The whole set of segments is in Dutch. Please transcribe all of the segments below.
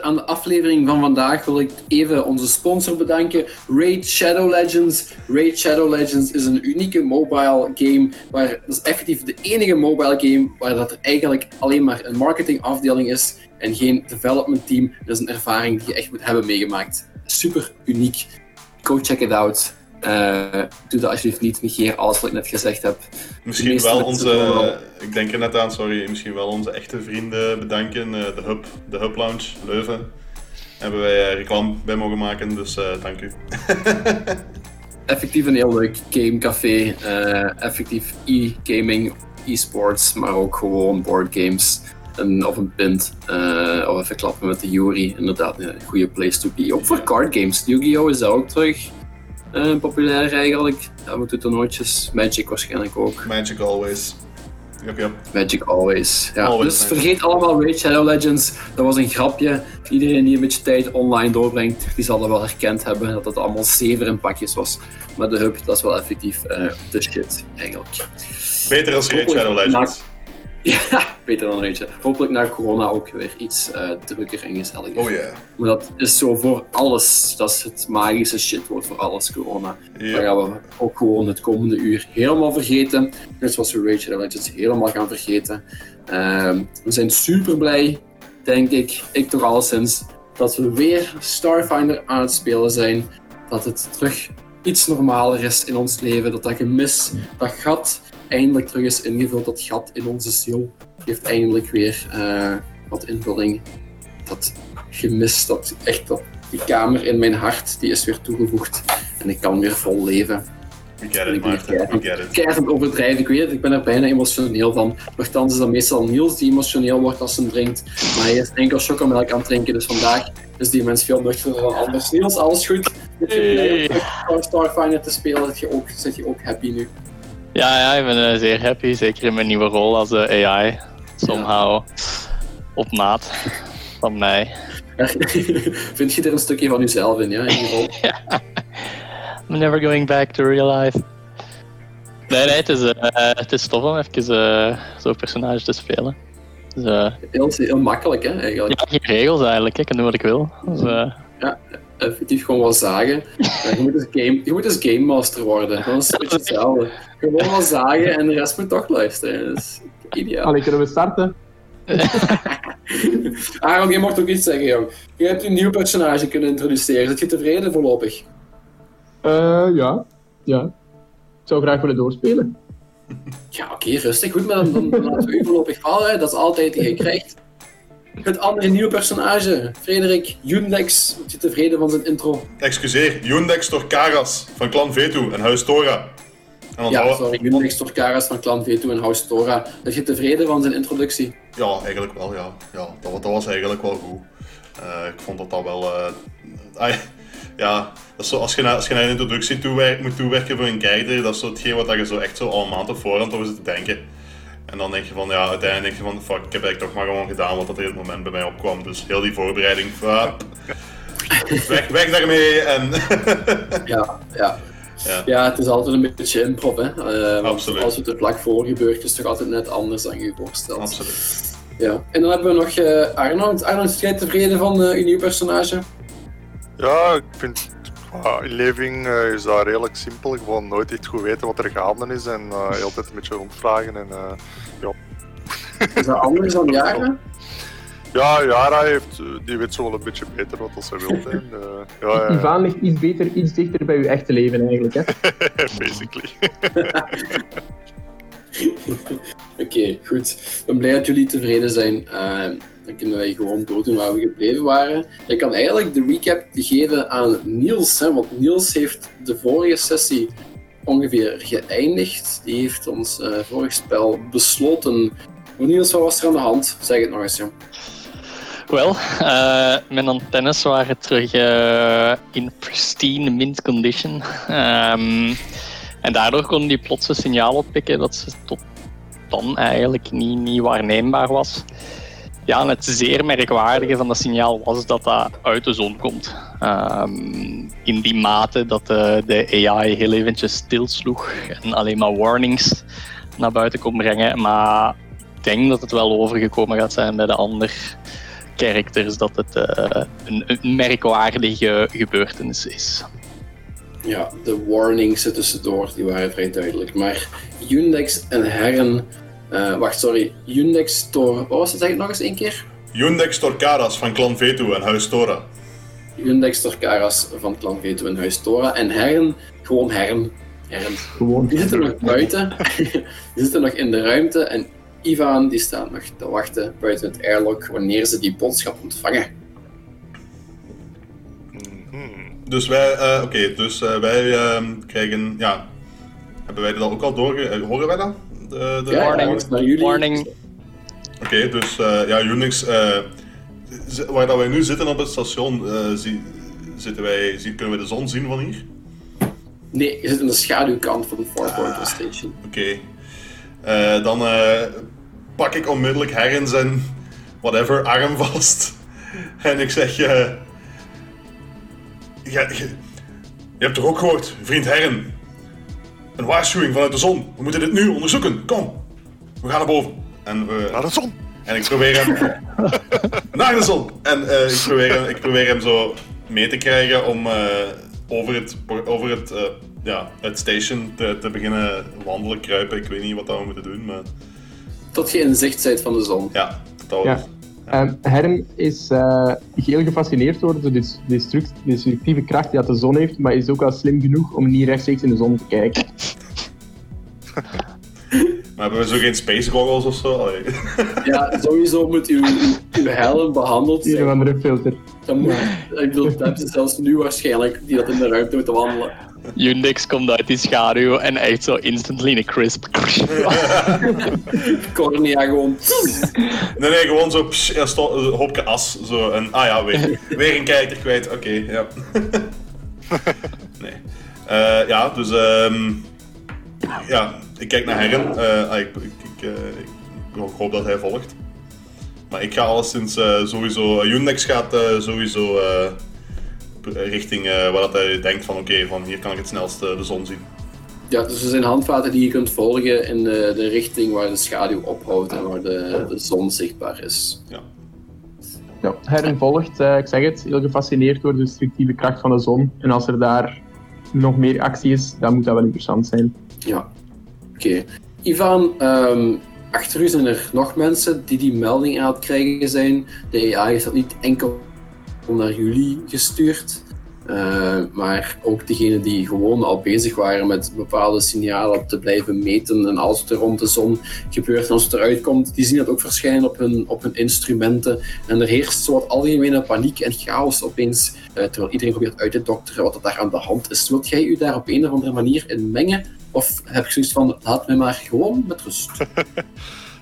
Aan de aflevering van vandaag wil ik even onze sponsor bedanken, Raid Shadow Legends. Raid Shadow Legends is een unieke mobile game, waar, dat is effectief de enige mobile game waar dat er eigenlijk alleen maar een marketingafdeling is en geen development team. Dat is een ervaring die je echt moet hebben meegemaakt. Super uniek. Go check it out. Uh, doe dat alsjeblieft niet, negeer alles wat ik net gezegd heb. Misschien wel onze, ik denk er net aan, sorry, misschien wel onze echte vrienden bedanken. Uh, de, Hub, de Hub Lounge, Leuven. Hebben wij uh, reclame bij mogen maken, dus dank u. effectief een heel leuk gamecafé. effectief e-gaming, e-sports, maar ook gewoon boardgames. En, of een pint, of even klappen met de jury. Inderdaad, een goede place to be. Ook voor card games. Yu-Gi-Oh! is daar ook terug. Uh, populair eigenlijk. Ja, we doen toernooitjes. Magic waarschijnlijk ook. Magic always. Yep, yep. Magic always. Ja. dus vergeet allemaal Raid Shadow Legends. Dat was een grapje. Iedereen die een beetje tijd online doorbrengt, die zal dat wel herkend hebben. Dat het allemaal zeven in pakjes was. Maar de hub, dat is wel effectief uh, de shit eigenlijk. Beter als Raid Shadow Legends. Ja, beter dan een Hopelijk na corona ook weer iets uh, drukker en gezelliger. Oh ja. Maar dat is zo voor alles. Dat is het magische shitwoord voor alles, corona. Yeah. Dan gaan we ook gewoon het komende uur helemaal vergeten. Net zoals we Rachel Legends helemaal gaan vergeten. Uh, we zijn super blij, denk ik, ik toch alleszins, dat we weer Starfinder aan het spelen zijn. Dat het terug iets normaler is in ons leven. Dat dat gemis, dat gat eindelijk terug is ingevuld. Dat gat in onze ziel heeft eindelijk weer uh, wat invulling. Dat gemis, dat echt dat, die kamer in mijn hart, die is weer toegevoegd. En ik kan weer vol leven. We get it, Maarten. We get it. overdrijven, ik weet het, ik ben er bijna emotioneel van. Nochtans is dat meestal Niels die emotioneel wordt als hij drinkt. Maar hij is enkel chocomelk aan het drinken, dus vandaag is die mens veel nuchterder dan anders. Niels, alles goed? Hey. Starfinder te spelen, zit je, ook, zit je ook happy nu? Ja, ja, ik ben uh, zeer happy. Zeker in mijn nieuwe rol als uh, eh, AI. Somehow op maat van mij. Vind je er een stukje van jezelf in, ja, in die rol? I'm never going back to real life. Nee, nee, het is, uh, het is tof om even zo'n personage te spelen. Dus, heel, heel makkelijk, hè, eigenlijk. Ja, geen regels eigenlijk. Ik kan doen wat ik wil. Dus, ja, effectief gewoon wel zagen. je, moet eens game, je moet eens game master worden. Dat is een beetje hetzelfde. Gewoon wel zagen en de rest moet toch luisteren. Dat is ideaal. Allee, kunnen we starten? Aaron, je mocht ook iets zeggen, jong. Je hebt een nieuw personage kunnen introduceren. Zit je tevreden voorlopig? Uh, ja. ja. Ik zou graag willen doorspelen. Ja, oké, rustig. Goed, maar dan, dan, dan laten we u voorlopig vallen. Dat is altijd die je krijgt. Het andere nieuwe personage, Frederik Yundex. Wordt je tevreden van zijn intro? Excuseer, Yundex Torkaras van Clan Vetu en Huis Tora. En ja, sorry, Yundex Torkaras van Clan Vetu en Huis Tora. Ben je tevreden van zijn introductie? Ja, eigenlijk wel, ja. ja dat, dat was eigenlijk wel goed. Uh, ik vond dat dat wel... Uh, ja, dat is zo, als, je naar, als je naar een introductie toewerkt, moet toewerken voor een kijker, dat is zo hetgeen wat je zo echt zo al een maand op voorhand over zit te denken. En dan denk je van, ja, uiteindelijk denk je van, fuck, ik heb eigenlijk toch maar gewoon gedaan wat in het moment bij mij opkwam. Dus heel die voorbereiding, weg, weg daarmee en... ja, ja. Ja. ja, het is altijd een beetje improv, hè. Uh, Absoluut. Als het er vlak voor gebeurt, is het toch altijd net anders dan je voorstelt. Absoluut. Ja. En dan hebben we nog uh, Arnold. Arnold, is jij tevreden van uh, je nieuwe personage? Ja, ik vind qua inleving uh, is dat redelijk simpel. Gewoon nooit echt goed weten wat er gaande is en uh, heel tijd een beetje rondvragen. En, uh. Is dat anders dan Jara? Ja, Jara heeft, die weet zo wel een beetje beter wat ze wil. En, ja, ja, Ivan ligt iets beter, iets dichter bij uw echte leven eigenlijk. Hè? Basically. Oké, okay, goed. Ik ben blij dat jullie tevreden zijn. Dan kunnen wij gewoon doordoen waar we gebleven waren. Ik kan eigenlijk de recap geven aan Niels, hè, want Niels heeft de vorige sessie ongeveer geëindigd. Die heeft ons uh, vorig spel besloten. Niels, wat was er aan de hand? Zeg het nog eens, ja. Wel, uh, mijn antennes waren terug uh, in pristine mint condition. Um, en daardoor kon die plots een signaal oppikken dat ze tot dan eigenlijk niet, niet waarneembaar was. Ja, en het zeer merkwaardige van dat signaal was dat dat uit de zon komt. Um, in die mate dat de, de AI heel eventjes stilsloeg en alleen maar warnings naar buiten kon brengen. Maar denk dat het wel overgekomen gaat zijn bij de ander characters dat het eh, een, een merkwaardige gebeurtenis is. Ja, de warnings er tussendoor die waren vrij duidelijk. Maar Yundex en Herren. eh, wacht, sorry. Yundex Tor. Wat was het? Zeg het nog eens één keer? Yundex Torcaras van Clan Veto en Huis Tora. Yundex Torcaras van Clan Veto in Huis Tora. En Herren, gewoon Herren. Herren. Gewoon. Die zitten nog buiten. die zitten nog in de ruimte. En Ivan die staat nog te wachten buiten het airlock wanneer ze die boodschap ontvangen. Mhm. Dus wij, eh, oké, dus eh, wij ehm, krijgen, ja, hebben wij dat ook al doorge... eh, horen wij dat? De, de Ja, Warning. ja, naar jullie. Warning. Oké, dus eh, ja, Unix, eh, waar dat wij nu zitten op het station, eh, zie- zitten wij, zie, kunnen we de zon zien van hier? Nee, je zit in de schaduwkant van de Four Pointer Station. Oké. Eh, dan eh, pak ik onmiddellijk Herren zijn whatever arm vast. En ik zeg: eh, ja, je, je hebt toch ook gehoord, vriend Herren? Een waarschuwing vanuit de zon. We moeten dit nu onderzoeken. Kom, we gaan naar boven. En, we, Naar de zon! en ik probeer hem naar de zon. En eh, ik, probeer hem, ik probeer hem zo mee te krijgen om eh, over het, over het, ja, het station te, te beginnen wandelen, kruipen. Ik weet niet wat dat we moeten doen, maar Tot je in zicht bent van de zon. ja, dat Ja. Ehm Herm is eh, heel gefascineerd door de destructieve kracht die dat de zon heeft, maar is ook wel slim genoeg om niet rechtstreeks in de zon te kijken. Maar hebben we zo geen space goggles of zo? Allee. Ja, sowieso moet uw, uw helm behandeld Een zijn. andere filter. Dan moet, ik bedoel, dat hebben ze zelfs nu waarschijnlijk, die dat in de ruimte moeten wandelen. Unix komt uit die schaduw en echt zo instantly een crisp. Cornea gewoon. Nee, nee, gewoon zo psh, een hoopje as. Zo, en, ah ja, weer, weer een kijker kwijt. Oké, ja. nee. Eh, ja, dus ehm ja, ik kijk naar Herren. Eh, ah, ik, ik, ik, eh, ik hoop dat hij volgt. Maar ik ga alleszins eh, sowieso... Undex gaat eh, sowieso eh, richting eh, waar dat hij denkt van oké, van hier kan ik het snelst eh, de zon zien. Ja, dus er zijn handvaten die je kunt volgen in de, de richting waar de schaduw ophoudt en waar de, de zon zichtbaar is. Ja. Ja, volgt, eh, ik zeg het, heel gefascineerd door de destructieve kracht van de zon. En als er daar nog meer actie is, dan moet dat wel interessant zijn. Ja, oké. Ivan, ehm, achter u zijn er nog mensen die die melding aan het krijgen zijn. De AI is dat niet enkel naar jullie gestuurd, eh, maar ook degenen die gewoon al bezig waren met bepaalde signalen te blijven meten. En als het er rond de zon gebeurt en als het eruit komt, die zien dat ook verschijnen op hun, op hun instrumenten. En er heerst wat algemene paniek en chaos opeens, eh, terwijl iedereen probeert uit te dokteren wat er daar aan de hand is. Wilt jij u daar op een of andere manier in mengen? Of heb je zoiets van, laat mij maar gewoon met rust?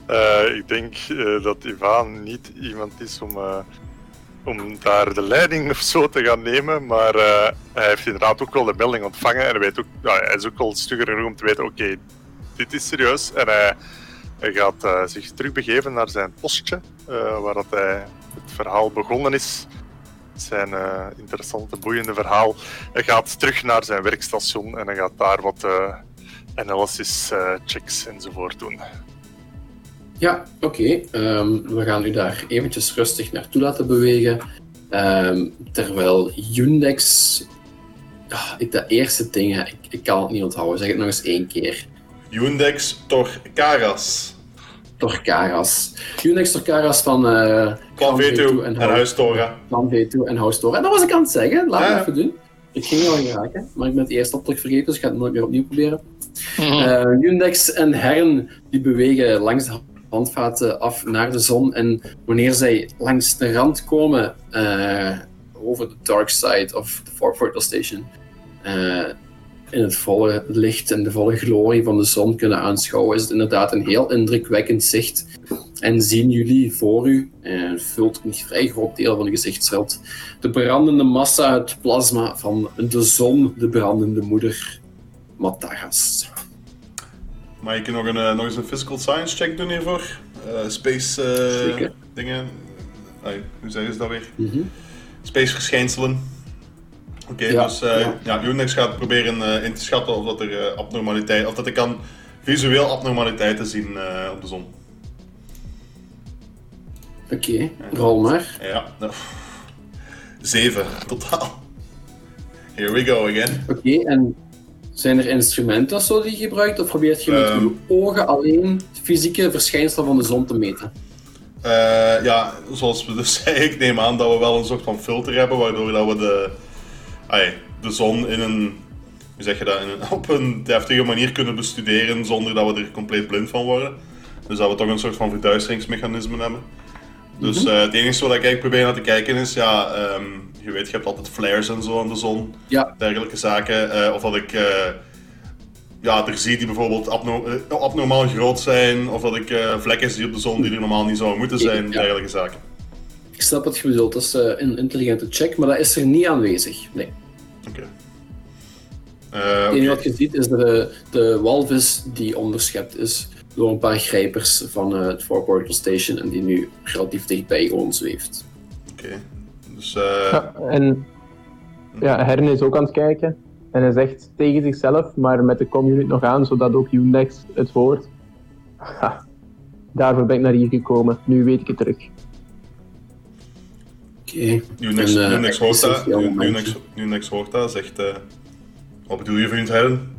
Eh, ik denk dat Ivan niet iemand is om, om daar de leiding of zo te gaan nemen, maar eh, hij heeft inderdaad ook wel de melding ontvangen en hij, weet ook, hij is ook wel stugger genoeg om te weten, oké, dit is serieus. En hij, gaat eh, zich terugbegeven naar zijn postje, eh, waar dat hij het verhaal begonnen is. Zijn interessante, boeiende verhaal. Hij gaat terug naar zijn werkstation en hij gaat daar wat analysis checks enzovoort doen. Ja, oké. Ehm, we gaan u daar eventjes rustig naartoe laten bewegen. Ehm, terwijl Yundex... Ah, ik, dat eerste ding, hè, ik, ik kan het niet onthouden. Zeg het nog eens één keer. Yundex Torcaras. Torcaras. Yundex Torcaras van... eh Clan Veto en Huis- Huis Tora. Clan Veto en House Tora. Dat was ik aan het zeggen. Laat Ja. me even doen. Ik ging al geraken, maar ik ben het eerste opdracht vergeten, dus ik ga het nooit meer opnieuw proberen. Mhm. Eh Yundex en Herren die bewegen langs de handvaten af naar de zon. En wanneer zij langs de rand komen eh, over de dark side of the Portal Station, eh, in het volle licht en de volle glorie van de zon kunnen aanschouwen, is het inderdaad een heel indrukwekkend zicht. En zien jullie voor u, en vult een vrij groot deel van uw gezichtsveld, de brandende massa, het plasma van de zon, de brandende moeder, Mataras. Maar je kunt nog, een, eh, nog eens een physical science check doen hiervoor. Eh, space eh, dingen. Hoe zeggen ze dat weer? Mhm. Space verschijnselen. Oké, Ja, dus eh ja. ja. Unix gaat proberen in te schatten of dat er eh, abnormaliteit, of dat ik kan visueel abnormaliteiten zien op de zon. Oké, rol maar. Ja, nou. Zeven totaal. Here we go again. Oké, en zijn er instrumenten of zo die je gebruikt? Of probeert je met Ehm. je ogen alleen fysieke verschijnselen van de zon te meten? Eh, ja, zoals we dus zeiden, ik neem aan dat we wel een soort van filter hebben, waardoor dat we de, ai, de zon in een, hoe zeg je dat, in een, op een deftige manier kunnen bestuderen zonder dat we er compleet blind van worden. Dus dat we toch een soort van verduisteringsmechanisme hebben. Dus eh, het enige wat ik eigenlijk probeer naar te kijken is, ja, ehm, je weet, je hebt altijd flares en zo aan de zon, Ja, dergelijke zaken. Eh, of dat ik eh, ja, er zie die bijvoorbeeld abno- abnormaal groot zijn, of dat ik vlekken zie op de zon die er normaal niet zouden moeten zijn, Ja. dergelijke zaken. ik snap wat je bedoelt. Dat is een intelligente check, maar dat is er niet aanwezig. Nee. Oké. Eh, Het enige wat je ziet is de, de walvis die onderschept is door een paar grijpers van eh, het Four Portal Station en die nu relatief dichtbij gewoon zweeft. Oké. Dus eh, Ja, en ja, Hern is ook aan het kijken. En hij zegt tegen zichzelf, maar met de community nog aan, zodat ook Undex het hoort. Ha, daarvoor ben ik naar hier gekomen. Nu weet ik het terug. Oké. Unix, eh, Unix hoort dat, Unix. Unix zegt... eh, wat bedoel je vriend Herren?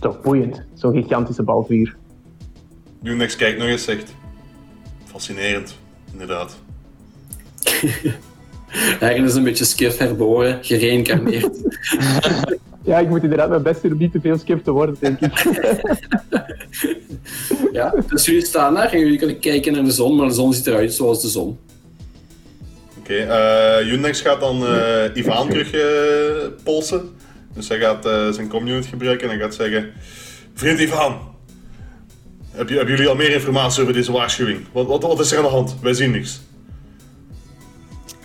Toch boeiend, zo'n gigantische balvuur. Unix kijkt nog eens, zegt... Fascinerend, inderdaad. Eigenlijk is een beetje skiff herboren, gereïncarneerd. Ja, ik moet inderdaad mijn best doen om niet te veel skip te worden, denk ik. ja, dus jullie staan daar en jullie kunnen kijken naar de zon, maar de zon ziet eruit zoals de zon. Oké, eh Unix gaat dan eh Ivan terug eh, polsen. Dus hij gaat eh, zijn community gebruiken en hij gaat zeggen... Vriend Ivan, heb je, hebben jullie al meer informatie over deze waarschuwing? Wat, wat, wat is er aan de hand? Wij zien niks.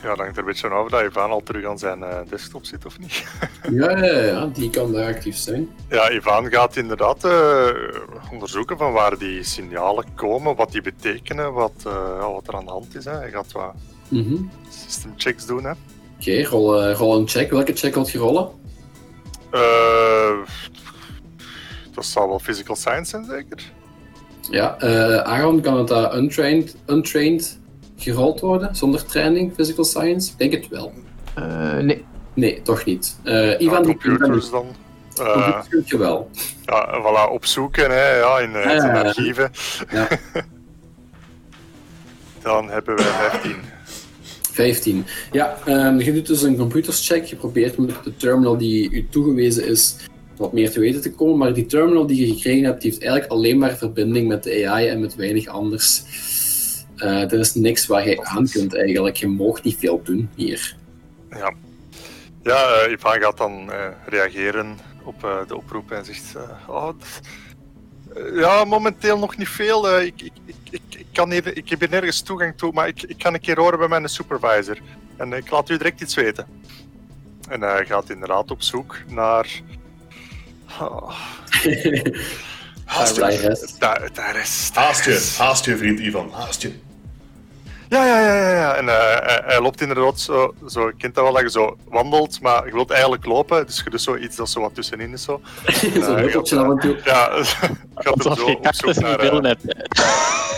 Ja, dat hangt er een beetje af dat Ivan al terug aan zijn eh, desktop zit of niet. Ja, ja, ja, die kan daar actief zijn. Ja, Ivan gaat inderdaad eh, onderzoeken van waar die signalen komen, wat die betekenen, wat, eh, wat er aan de hand is. Hè. Hij gaat wat Mhm. system checks doen. Hè. Oké, rol, eh, rol een check. Welke check wilt je rollen? Eh, dat zal wel physical science zijn, zeker? Ja, eh Aaron kan het daar untrained, untrained gerold worden, zonder training, physical science? Ik denk het wel. Eh, nee. Nee, toch niet. Eh Ja, Ivan, computers dan. Eh, Computers je wel. ja, voilà, opzoeken hè, ja, in, Ah. archieven. Ja. Dan hebben wij 15. 15. Ja, ehm, je doet dus een computerscheck. Je probeert met de terminal die u toegewezen is wat meer te weten te komen. Maar die terminal die je gekregen hebt, die heeft eigenlijk alleen maar verbinding met de AI en met weinig anders. Eh, er is niks waar je aan kunt eigenlijk. Je mag niet veel doen hier. Ja, ja eh, Ivan gaat dan eh, reageren op de oproep en zegt: oh, Ja, momenteel nog niet veel. eh, ik, ik, ik, ik, ik kan even, ik heb hier nergens toegang toe, maar ik, ik kan een keer horen bij mijn supervisor. En ik laat u direct iets weten. En hij gaat inderdaad op zoek naar. Oh, Haast je, haast je, haast je vriend Ivan, haast je. Ja, ja, ja, ja. En eh, hij, hij loopt inderdaad zo, zo, je kent dat wel, dat je zo wandelt, maar je wilt eigenlijk lopen, dus je doet zo iets dat zo wat tussenin is zo. Zo'n huppeltje af en toe. Ja, gaat Alsof zo je op zoek kakters naar, eh, hebt.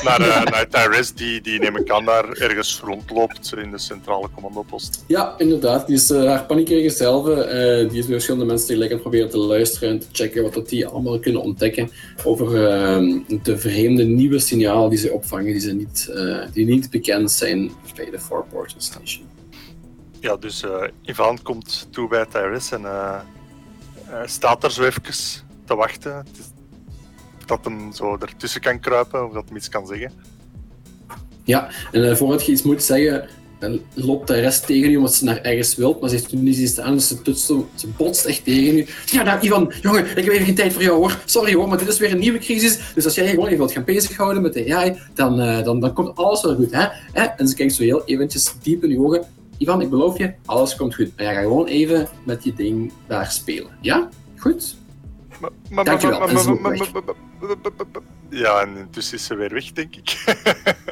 naar, eh, naar Tyrese, die, die neem ik aan daar ergens rondloopt in de centrale commandopost. Ja, inderdaad. Die is eh, haar paniekerige zelf. eh, die is bij verschillende mensen tegelijk aan het proberen te luisteren en te checken wat dat die allemaal kunnen ontdekken over ehm, de vreemde nieuwe signalen die ze opvangen, die, ze niet, eh, die niet bekend zijn bij de Four Portal Station. Ja, dus eh, Ivan komt toe bij Tyrese en eh, staat er zo even te wachten. Het is- dat hem zo ertussen kan kruipen of dat hem iets kan zeggen. Ja, en eh, voordat je iets moet zeggen, loopt de rest tegen u omdat ze naar ergens wilt, maar ze heeft toen niet staan, dus ze, ze botst echt tegen u. Ja, nou, Ivan, jongen, ik heb even geen tijd voor jou hoor. Sorry hoor, maar dit is weer een nieuwe crisis. Dus als jij je gewoon even wilt gaan bezighouden met de AI, dan, eh, dan, dan komt alles wel goed, hè? hè? En ze kijkt zo heel eventjes diep in uw ogen. Ivan, ik beloof je, alles komt goed. Maar jij gaat gewoon even met je ding daar spelen. Ja? Goed? Maar- maar- Dankjewel, maar- maar- Ja, en intussen is ze weer weg, denk ik.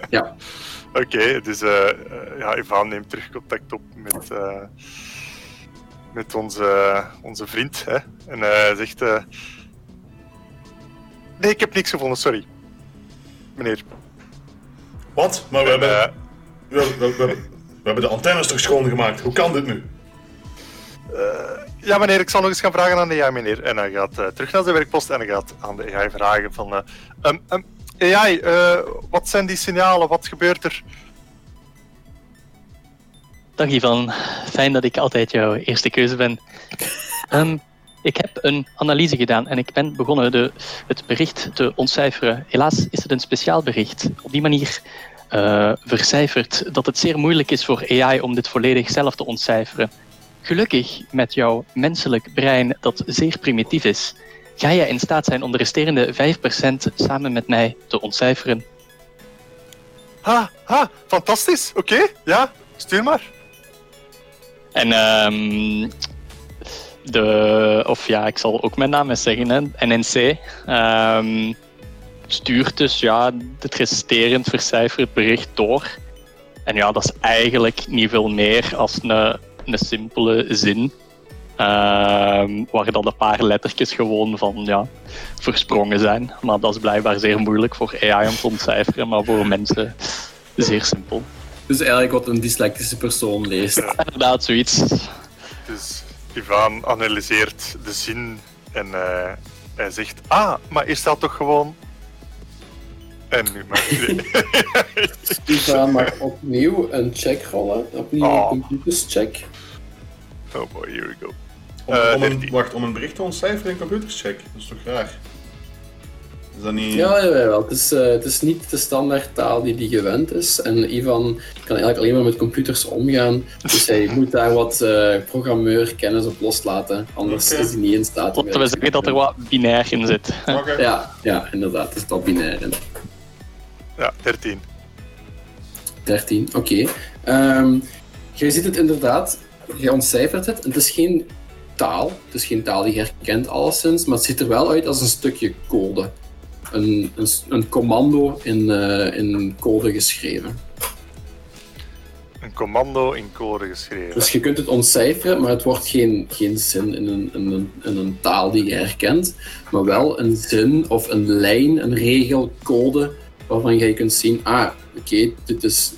Ja. Oké, dus eh, ja, Ivan neemt terug contact op met, eh, met onze, onze vriend. Hè? En hij zegt... eh, nee, ik heb niks gevonden, sorry. Meneer. Wat? Maar we En, hebben, we, we- we- we hebben de antennes toch schoongemaakt? Hoe kan dit nu? Ja, meneer, ik zal nog eens gaan vragen aan de AI, meneer. En hij gaat eh, terug naar zijn werkpost en hij gaat aan de AI vragen van... eh, ehm, ehm, AI, eh, wat zijn die signalen? Wat gebeurt er? Dag Ivan, fijn dat ik altijd jouw eerste keuze ben. Ehm, ik heb een analyse gedaan en ik ben begonnen de, het bericht te ontcijferen. Helaas is het een speciaal bericht. Op die manier eh, vercijferd dat het zeer moeilijk is voor AI om dit volledig zelf te ontcijferen. Gelukkig met jouw menselijk brein dat zeer primitief is, ga je in staat zijn om de resterende 5% samen met mij te ontcijferen. Ha, ha, fantastisch. Oké, ja, stuur maar. En ehm de, of ja, ik zal ook mijn naam eens zeggen, hè, NNC, ehm, stuurt dus ja, het resterend vercijferd bericht door. En ja, dat is eigenlijk niet veel meer als een, een simpele zin. ehm, waar dan een paar lettertjes gewoon van ja, versprongen zijn. Maar dat is blijkbaar zeer moeilijk voor AI om te ontcijferen, maar voor mensen zeer simpel. Dus eigenlijk wat een dyslectische persoon leest. Inderdaad, zoiets. Dus Ivan analyseert de zin en eh, hij zegt... Ah, maar hier staat toch gewoon... En nu maar... Ivan mag opnieuw een check rollen. Opnieuw Oh. een computerscheck. oh boy, here we go. Om, Eh, om een, 13. wacht, om een bericht te ontcijferen in computerscheck. Dat is toch raar? Is dat niet... Ja, jawel. Het is, eh, het is niet de standaard taal die hij gewend is. En Ivan kan eigenlijk alleen maar met computers omgaan. Dus hij moet daar wat eh programmeurkennis op loslaten. Anders is hij niet in staat om... Laten we zeggen dat er wat binair in zit. Oké. Ja, ja, inderdaad. Er is dat binair in. Ja, 13. 13, oké. Ehm, je ziet het inderdaad, je ontcijfert het. Het is geen taal, het is geen taal die je herkent alleszins, maar het ziet er wel uit als een stukje code. Een, een, een commando in, eh, in code geschreven. Een commando in code geschreven. Dus je kunt het ontcijferen, maar het wordt geen, geen zin in een, in, een, in een taal die je herkent, maar wel een zin of een lijn, een regel, code, waarvan je kunt zien, ah, oké, dit, is,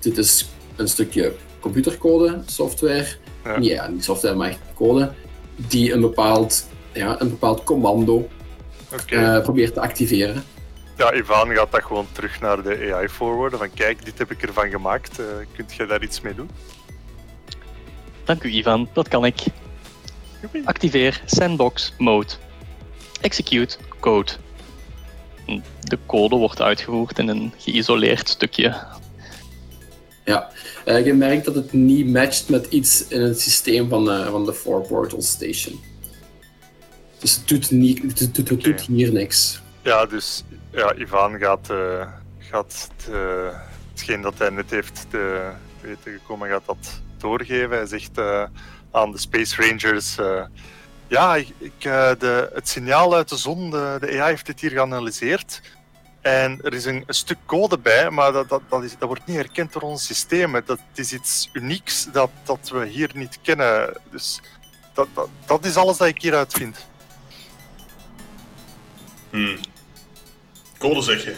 dit is een stukje computercode, software, Ja. ja. niet software, maar echt code, die een bepaald, ja, een bepaald commando eh, probeert te activeren. Ja, Ivan gaat dat gewoon terug naar de AI forwarden. Van kijk, dit heb ik ervan gemaakt. Eh, kunt jij daar iets mee doen? Dank u, Ivan. Dat kan ik. Activeer sandbox mode. Execute code. De code wordt uitgevoerd in een geïsoleerd stukje. Ja, Eh, je merkt dat het niet matcht met iets in het systeem van, eh, van de Four Portal Station. Dus het doet, niet, het doet, het doet Oké. hier niks. Ja, dus ja, Ivan gaat, eh, gaat de, hetgeen dat hij net heeft te weten gekomen, gaat dat doorgeven. Hij zegt eh, aan de Space Rangers: eh, Ja, ik, eh, de, het signaal uit de zon, de, de AI heeft dit hier geanalyseerd. En er is een, een stuk code bij, maar dat, dat, dat, is, dat wordt niet herkend door ons systeem. Dat is iets unieks dat, dat we hier niet kennen. Dus dat, dat, dat is alles dat ik hieruit vind. Hmm. Code zeg je.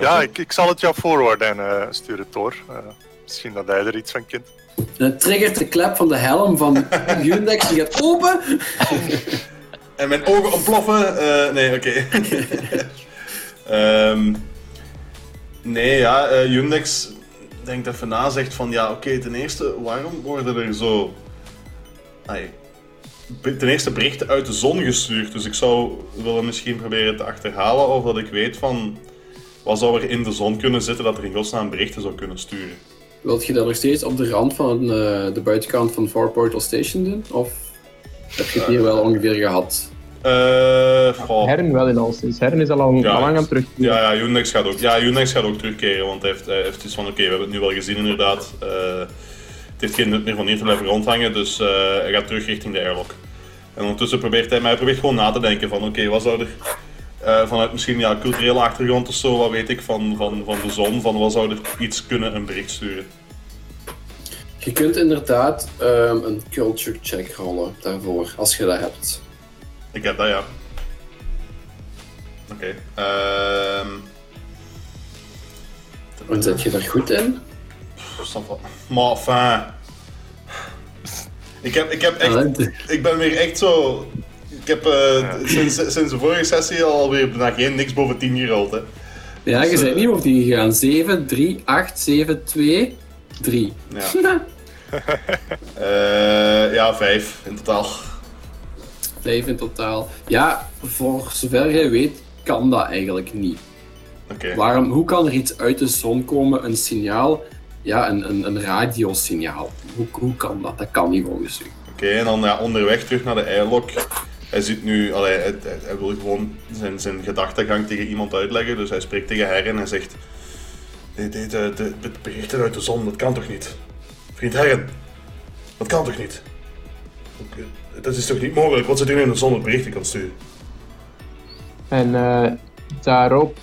Ja, ik, ik zal het jou forwarden en stuur het door. Eh, misschien dat hij er iets van kent. En het triggert de klep van de helm van Undex, die gaat open. En mijn ogen ontploffen. Eh, nee, oké. Ehm, nee, ja, eh Undex denkt even na, zegt van ja, oké, ten eerste, waarom worden er zo. Ai, ten eerste berichten uit de zon gestuurd. Dus ik zou willen misschien proberen te achterhalen of dat ik weet van. Wat zou er in de zon kunnen zitten dat er in godsnaam berichten zou kunnen sturen? Wilt je dat nog steeds op de rand van eh, de buitenkant van Four Portal Station doen? Of heb je het hier wel ongeveer gehad? Eh goh. Herren wel in Alstins. Herren is al lang, Ja. al lang aan het terug. Ja, ja, Unix gaat ook, ja, Unix gaat ook terugkeren, want hij heeft, hij heeft iets van, oké, we hebben het nu wel gezien inderdaad. Eh, het heeft geen nut meer van hier te blijven rondhangen, dus eh, hij gaat terug richting de airlock. En ondertussen probeert hij, maar hij probeert gewoon na te denken van, oké, wat zou er eh, vanuit misschien ja, culturele achtergrond of zo, wat weet ik van, van, van de zon, van wat zou er iets kunnen een bericht sturen. Je kunt inderdaad ehm, een culture check rollen daarvoor, als je dat hebt. Ik heb dat, ja. Oké. ehm En zit je er goed in? Maar enfin. Ik, heb, ik, heb echt, ik ben weer echt zo. Ik heb eh, sinds, sinds de vorige sessie alweer bijna geen niks boven 10 gerold. Hè. Ja, je Dus, bent eh, niet over die gegaan. 7, 3, 8, 7, 2, 3. Ja. Eh, ja, 5 in totaal. Vijf in totaal. Ja, voor zover jij weet, kan dat eigenlijk niet. Oké. Waarom, hoe kan er iets uit de zon komen, een signaal, ja, een, een, een radiosignaal? Hoe, hoe kan dat? Dat kan niet volgens u. Oké, en dan ja, onderweg terug naar de eilok. Hij zit nu, allee, hij, wil gewoon zijn, zijn gedachtegang tegen iemand uitleggen. Dus hij spreekt tegen Herren en zegt: dit berichten uit de zon, dat kan toch niet? Vriend Herren, dat kan toch niet? Dat is toch niet mogelijk? Wat er nu in de zon dat berichten kan sturen? En eh, daarop,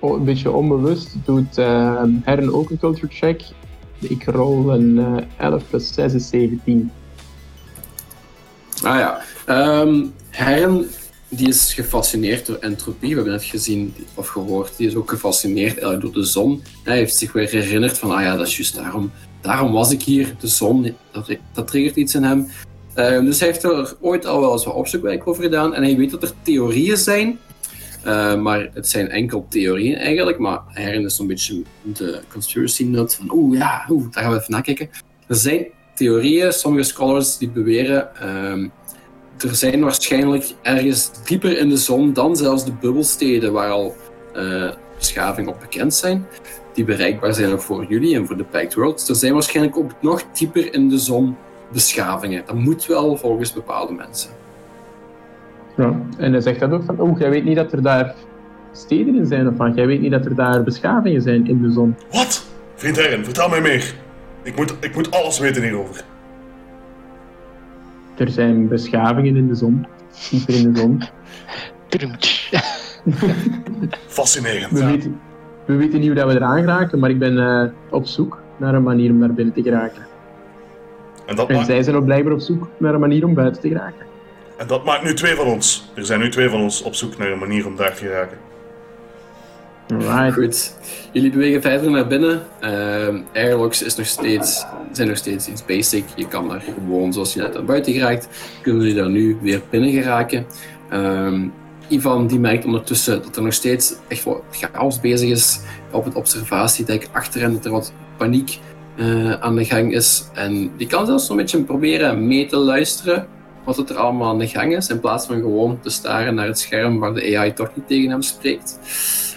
een beetje onbewust, doet eh Herren ook een culture check. Ik rol een eh 11 plus 6 is 17. Ah ja. Ehm Herren, die is gefascineerd door entropie. We hebben net gezien of gehoord. Die is ook gefascineerd door de zon. Hij heeft zich weer herinnerd van, ah ja, dat is juist daarom. Daarom was ik hier. De zon, dat, dat triggert iets in hem. Ehm, dus hij heeft er ooit al wel eens wat opzoekwerk over gedaan. En hij weet dat er theorieën zijn. Eh, maar het zijn enkel theorieën eigenlijk. Maar Herren is zo'n beetje de conspiracy nut. Van, oeh ja, oeh, daar gaan we even nakijken. Er zijn theorieën, sommige scholars die beweren, ehm, er zijn waarschijnlijk ergens dieper in de zon dan zelfs de bubbelsteden waar al eh beschaving op bekend zijn, die bereikbaar zijn ook voor jullie en voor de Packed World. Er zijn waarschijnlijk ook nog dieper in de zon beschavingen. Dat moet wel volgens bepaalde mensen. Ja. En hij zegt dat ook van, oh, jij weet niet dat er daar steden in zijn of van, jij weet niet dat er daar beschavingen zijn in de zon. Wat? Vriend Herren, vertel mij meer. Ik moet, ik moet alles weten hierover. Er zijn beschavingen in de zon, dieper in de zon. Fascinerend. We, weten, we weten niet hoe dat we eraan geraken, maar ik ben eh, op zoek naar een manier om naar binnen te geraken. En dat, En maakt, zij zijn ook blijkbaar op zoek naar een manier om buiten te geraken. en dat maakt nu twee van ons. Er zijn nu twee van ons op zoek naar een manier om daar te geraken. Goed, jullie bewegen verder naar binnen. Ehm airlocks is nog steeds, zijn nog steeds iets basic. Je kan daar gewoon, zoals je net naar buiten geraakt, kunnen jullie daar nu weer binnen geraken. Ehm, Ivan die merkt ondertussen dat er nog steeds echt wat chaos bezig is op het observatiedek achter hen, dat er wat paniek eh, aan de gang is. En die kan zelfs zo'n beetje proberen mee te luisteren wat het er allemaal aan de gang is, in plaats van gewoon te staren naar het scherm waar de AI toch niet tegen hem spreekt.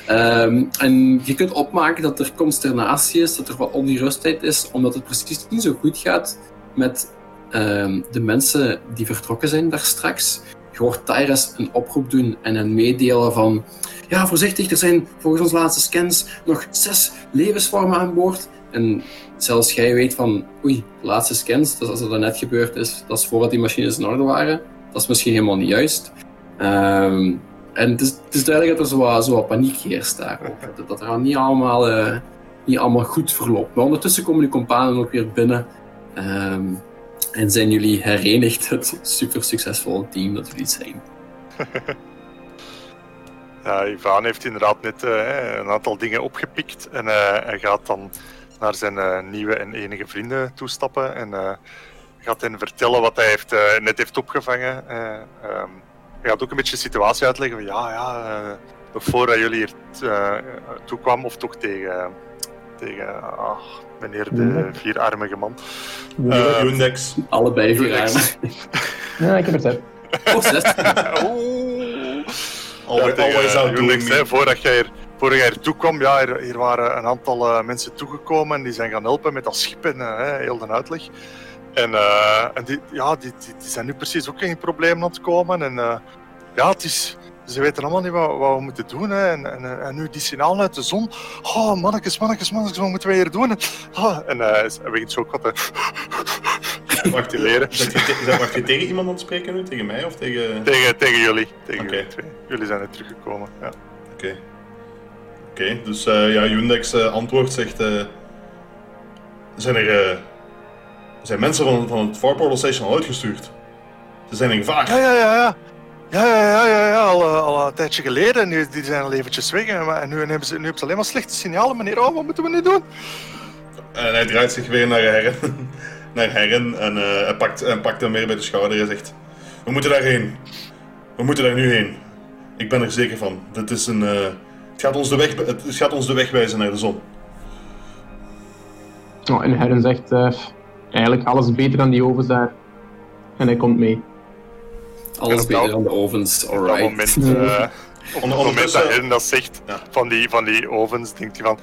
Ehm, en je kunt opmaken dat er consternatie is, dat er wat ongerustheid is, omdat het precies niet zo goed gaat met ehm, de mensen die vertrokken zijn daar straks. Je hoort Tyrus een oproep doen en hen meedelen van ja, voorzichtig, er zijn volgens onze laatste scans nog zes levensvormen aan boord. En zelfs jij weet van, oei, de laatste scans, dat is als dat net gebeurd is, dat is voordat die machines in orde waren. Dat is misschien helemaal niet juist. Ehm, en het is, het is duidelijk dat er zo wat, zo wat paniek heerst daar. Dat, dat er niet allemaal, eh, niet allemaal goed verloopt. Maar ondertussen komen die companen ook weer binnen. Ehm, en zijn jullie herenigd, het super succesvolle team dat jullie zijn. Ja, Ivan heeft inderdaad net eh, een aantal dingen opgepikt en eh, hij gaat dan naar zijn eh, nieuwe en enige vrienden toestappen en gaat hen vertellen wat hij heeft, net heeft opgevangen. Ehm, hij gaat ook een beetje de situatie uitleggen van ja, ja, nog voordat jullie hier toekwam of toch tegen, tegen ah, meneer de Yundex. vierarmige man. Eh Yundex. Allebei vier Relax. armen. Ja, ik heb het zelf. Oh, zes. Oeh. Always, eh, out doing Unix, hè, me. voordat jij er, voordat jij er toe kwam, ja, er, hier waren een aantal eh, mensen toegekomen en die zijn gaan helpen met dat schip en eh, hè, heel de uitleg. En, eh, en die, ja, die, die, die zijn nu precies ook in probleem aan het komen. En uh, ja, het is, ze weten allemaal niet wat, wat we moeten doen. Hè. En, en, en, nu die signalen uit de zon. Oh, mannetjes, mannetjes, mannetjes, wat moeten wij hier doen? Oh, en uh, hij begint zo wat te Wacht, leren. Zet je, wacht tegen iemand aan het spreken nu? Tegen mij of tegen... Oké. tegen, tegen jullie. Tegen Oké. jullie twee. Jullie zijn er teruggekomen. Ja. Oké, dus eh, ja, Yundex eh, antwoord zegt... eh, zijn er... eh, zijn mensen van, van het Far Portal Station al uitgestuurd? Ze zijn in gevaar. Ja, ja, ja, ja. Ja, ja, ja, ja, al, eh, al een tijdje geleden. Nu, die zijn al eventjes weg. En nu hebben, ze, nu hebben ze alleen maar slechte signalen, meneer. Oh, wat moeten we nu doen? En hij draait zich weer naar Herren. naar Herren en eh, hij, pakt, hij pakt hem weer bij de schouder en zegt... We moeten daarheen. We moeten daar nu heen. Ik ben er zeker van. Dit is een... eh, het, gaat ons de weg, het gaat ons de weg wijzen naar de zon. Oh, en Herren zegt eigenlijk alles beter dan die ovens daar. En hij komt mee. Alles op dat- beter dan de ovens, Op dat alright. moment, eh, op het moment ondertussen- dat Ellen dat zegt, Ja. van, die, van die ovens, denkt hij van...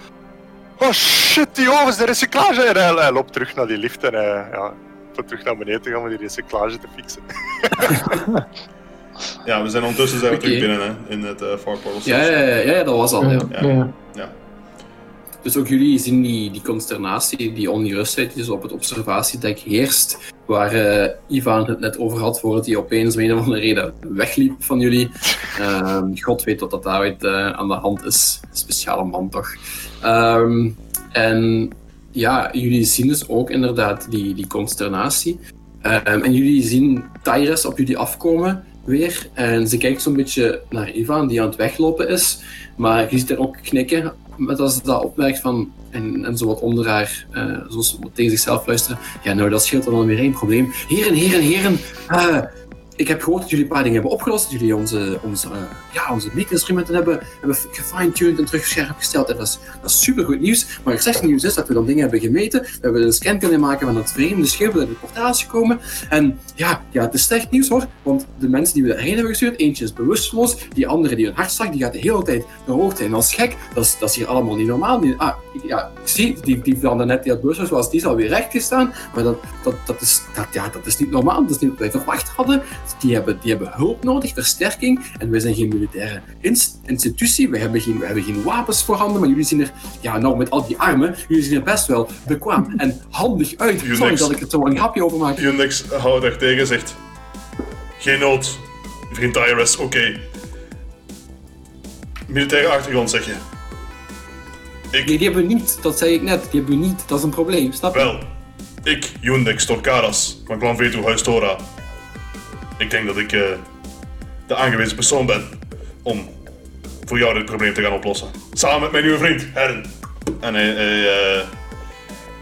Oh shit, die ovens, de recyclage! En hij, hij loopt terug naar die lift en hij ja, terug naar beneden te gaan om die recyclage te fixen. Ja, we zijn ondertussen zijn we Oké. terug binnen hè, in het uh, Far Portal Ja, ja, ja, ja, dat was al. Ja. Ja, ja. Dus ook jullie zien die, die consternatie, die ongerustheid die zo op het observatiedek heerst, waar eh, Ivan het net over had, voordat hij opeens om een of andere reden wegliep van jullie. Ehm, God weet wat dat daaruit eh, aan de hand is. Speciale man toch. Ehm, en ja, jullie zien dus ook inderdaad die, die consternatie. Ehm, en jullie zien Tyrus op jullie afkomen weer. En ze kijkt zo'n beetje naar Ivan, die aan het weglopen is. Maar je ziet haar ook knikken met als ze dat opmerkt van, en, en zo wat onder haar, wat tegen zichzelf luisteren. Ja, nou, dat scheelt dan weer één probleem. Heren, heren, heren, eh, ik heb gehoord dat jullie een paar dingen hebben opgelost. Dat jullie onze, onze, eh, ja, onze meetinstrumenten hebben, hebben gefine-tuned en terug gesteld. En dat is, dat is supergoed nieuws. Maar het slechte nieuws is dat we dan dingen hebben gemeten. We hebben een scan kunnen maken van het vreemde schip dat in het portaal is gekomen. En ja, ja, het is slecht nieuws hoor. Want de mensen die we daarheen hebben gestuurd, eentje is bewusteloos. Die andere die een hartslag, die gaat de hele tijd naar hoogte. En dat is gek. Dat is, dat is hier allemaal niet normaal. Die, ah, ja, zie, die, die van daarnet die bewusteloos was, die is alweer rechtgestaan. Maar dat, dat, dat, is, dat, ja, dat is niet normaal. Dat is niet wat wij verwacht hadden. Die hebben, die hebben hulp nodig, versterking. En wij zijn geen militaire inst- institutie. We hebben, geen, we hebben geen wapens voorhanden. Maar jullie zien er, ja, nou met al die armen, jullie zien er best wel bekwaam en handig uit. Jullie Sorry dat ik het zo een grapje over maak. Yundex houdt daar tegen en zegt... Geen nood, vriend Tyrus, oké. Militaire achtergrond, zeg je. Ik, Nee, die hebben we niet. Dat zei ik net. Die hebben we niet. Dat is een probleem. Snap je? wel. Ik, Yundex Torkaras, van Clan Vetu Huis Tora. Ik denk dat ik eh, de aangewezen persoon ben om voor jou dit probleem te gaan oplossen. Samen met mijn nieuwe vriend, Herren. En hij, hij eh,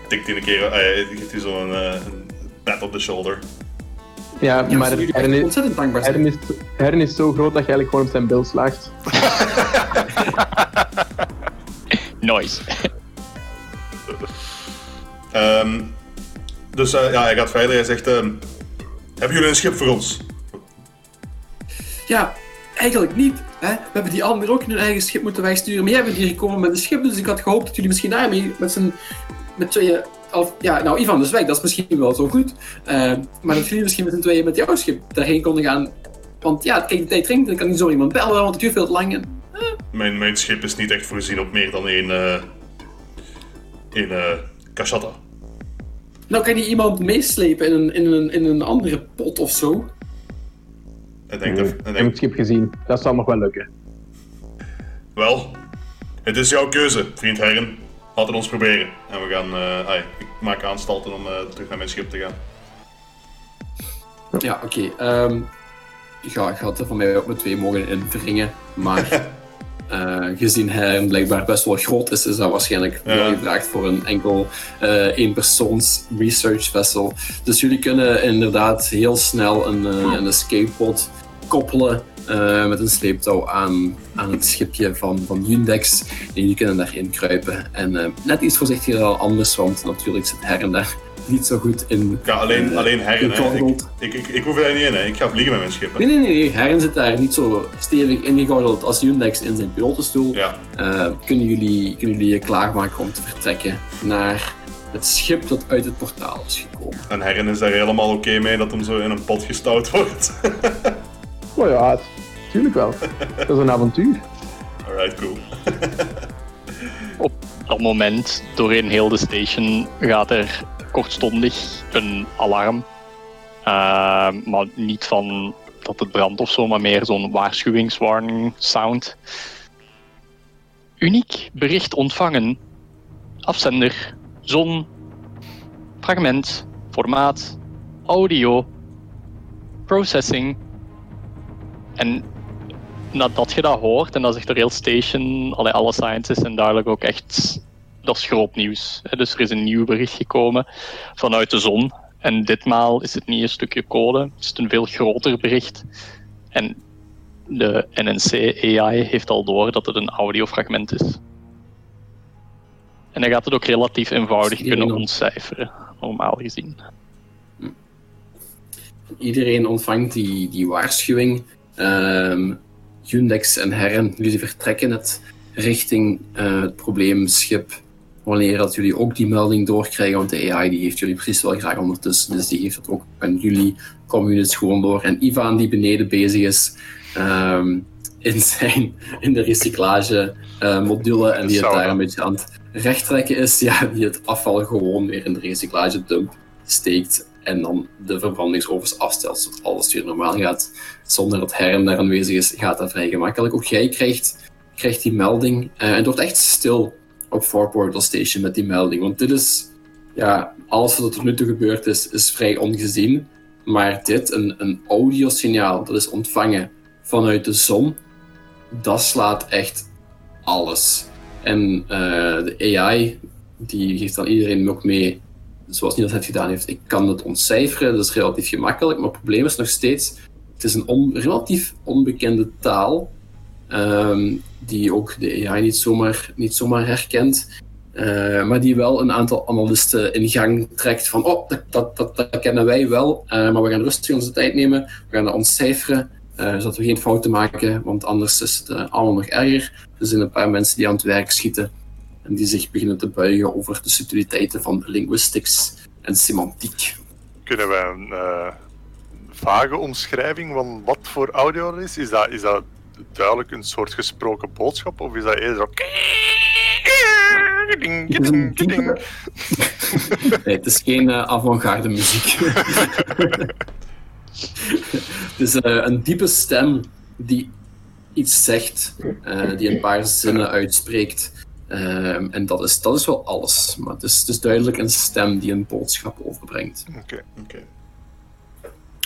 tikt in een keer, hij geeft hij zo'n eh, een pat op de shoulder. Ja, Ja, maar Herren is, ontzettend dankbaar. Herren, is, Herren is zo groot dat je eigenlijk gewoon op zijn bil slaagt. Nice. Ehm, dus eh, ja, hij gaat verder. Hij zegt: ehm, Hebben jullie een schip voor ons? Ja, eigenlijk niet. Hè? We hebben die anderen ook in hun eigen schip moeten wegsturen. Maar jij bent hier gekomen met een schip, dus ik had gehoopt dat jullie misschien daarmee met z'n met tweeën. Of, ja, nou, Ivan is weg, dat is misschien wel zo goed. Eh, maar dat jullie misschien met z'n tweeën met jouw schip daarheen konden gaan. Want ja, kijk, de tijd dringt en ik kan niet zo iemand bellen, want het duurt veel te lang. En, Mijn, mijn schip is niet echt voorzien op meer dan één. eh één eh. Nou kan je iemand meeslepen in een, in, een, in een andere pot of zo. Hij denkt, Ik hij heb het schip gezien. Dat zal nog wel lukken. Wel, het is jouw keuze, vriend Herren. Laat het ons proberen. En we gaan. eh, ai, ik maak aanstalten om eh, terug naar mijn schip te gaan. Ja, oké. ehm, ja, ik had er van mij ook met twee mogen invringen. Maar eh, gezien hij blijkbaar best wel groot is, is dat waarschijnlijk Ja. wel gevraagd voor een enkel eh eenpersoons research vessel. Dus jullie kunnen inderdaad heel snel een, eh, een escape pod koppelen eh, met een sleeptouw aan, aan het schipje van, van Yundex. En jullie kunnen daarin kruipen. En eh, net iets voorzichtiger dan anders, want natuurlijk zit her en daar niet zo goed in. Ja, alleen, eh, alleen Herren. Ik, ik, ik, ik hoef er niet in, hè. ik ga vliegen met mijn schip. Hè. Nee, nee, nee, Herren zit daar niet zo stevig ingegordeld als Yundex in zijn pilotenstoel. Ja, kunnen, jullie, kunnen jullie je klaarmaken om te vertrekken naar het schip dat uit het portaal is gekomen? en Herren is daar helemaal oké mee dat hem zo in een pot gestouwd wordt. Oh ja, tuurlijk wel. Dat is een avontuur. Alright, cool. Op dat moment, doorheen heel de station, gaat er kortstondig een alarm. Eh, maar niet van dat het brandt of zo, maar meer zo'n waarschuwingswarning sound. Uniek bericht ontvangen. Afzender, zon, fragment, formaat, audio, processing. En nadat je dat hoort, en dat zegt de Rail Station, allee, alle scientists en duidelijk ook echt, dat is groot nieuws. Dus er is een nieuw bericht gekomen vanuit de zon. En ditmaal is het niet een stukje code, het is een veel groter bericht. En de NNC AI heeft al door dat het een audiofragment is. En hij gaat het ook relatief eenvoudig kunnen on- ontcijferen, normaal gezien. Iedereen ontvangt die, die waarschuwing. Undex en Herren, jullie vertrekken het richting eh, het probleemschip. Wanneer dat jullie ook die melding doorkrijgen, want de AI die heeft jullie precies wel graag ondertussen. Dus die geeft het ook aan jullie communities gewoon door. En Ivan die beneden bezig is ehm, in, zijn, in de recyclage eh, module en die het daar een beetje aan het rechttrekken is, ja, die het afval gewoon weer in de recyclage dump steekt en dan de verbrandingsovens afstelt, zodat alles weer normaal gaat. Zonder dat Herren daar aanwezig is, gaat dat vrij gemakkelijk. Ook jij krijgt, krijgt die melding. eh, en het wordt echt stil op Fort Portal Station met die melding. Want dit is, ja, alles wat er tot nu toe gebeurd is, is vrij ongezien. Maar dit, een, een audiosignaal, dat is ontvangen vanuit de zon, dat slaat echt alles. En eh, de AI, die geeft dan iedereen ook mee zoals Niels het gedaan heeft, ik kan het ontcijferen, dat is relatief gemakkelijk, maar het probleem is nog steeds, het is een relatief onbekende taal, ehm, die ook de AI niet zomaar, niet zomaar herkent, eh, maar die wel een aantal analisten in gang trekt van, oh, dat, dat, dat, dat kennen wij wel, eh, maar we gaan rustig onze tijd nemen, we gaan dat ontcijferen, eh, zodat we geen fouten maken, want anders is het allemaal nog erger. Er zijn een paar mensen die aan het werk schieten en die zich beginnen te buigen over de subtiliteiten van linguistics en semantiek. Kunnen wij een eh, vage omschrijving van wat voor audio er is? Is dat, is dat duidelijk een soort gesproken boodschap? Of is dat eerder. Ding, Het is. Nee, het geen eh, avant-garde muziek. het is eh, een diepe stem die iets zegt, die een paar zinnen uitspreekt. Ehm, en dat is, dat is wel alles. Maar het is, het is duidelijk een stem die een boodschap overbrengt. Oké. Oké.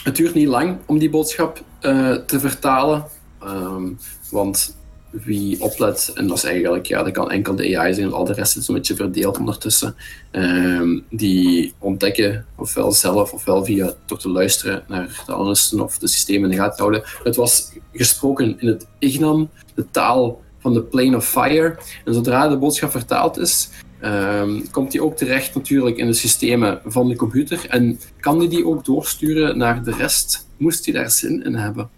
Het duurt niet lang om die boodschap eh, te vertalen. ehm, want wie oplet, en dat is eigenlijk, ja, dat kan enkel de AI zijn, al de rest is een beetje verdeeld ondertussen. ehm, die ontdekken, ofwel zelf, ofwel via door te luisteren naar de analisten of de systemen in de gaten houden. Het was gesproken in het Ignan, de taal van de Plane of Fire. En zodra de boodschap vertaald is, ehm, komt die ook terecht natuurlijk in de systemen van de computer. En kan die die ook doorsturen naar de rest? Moest hij daar zin in hebben?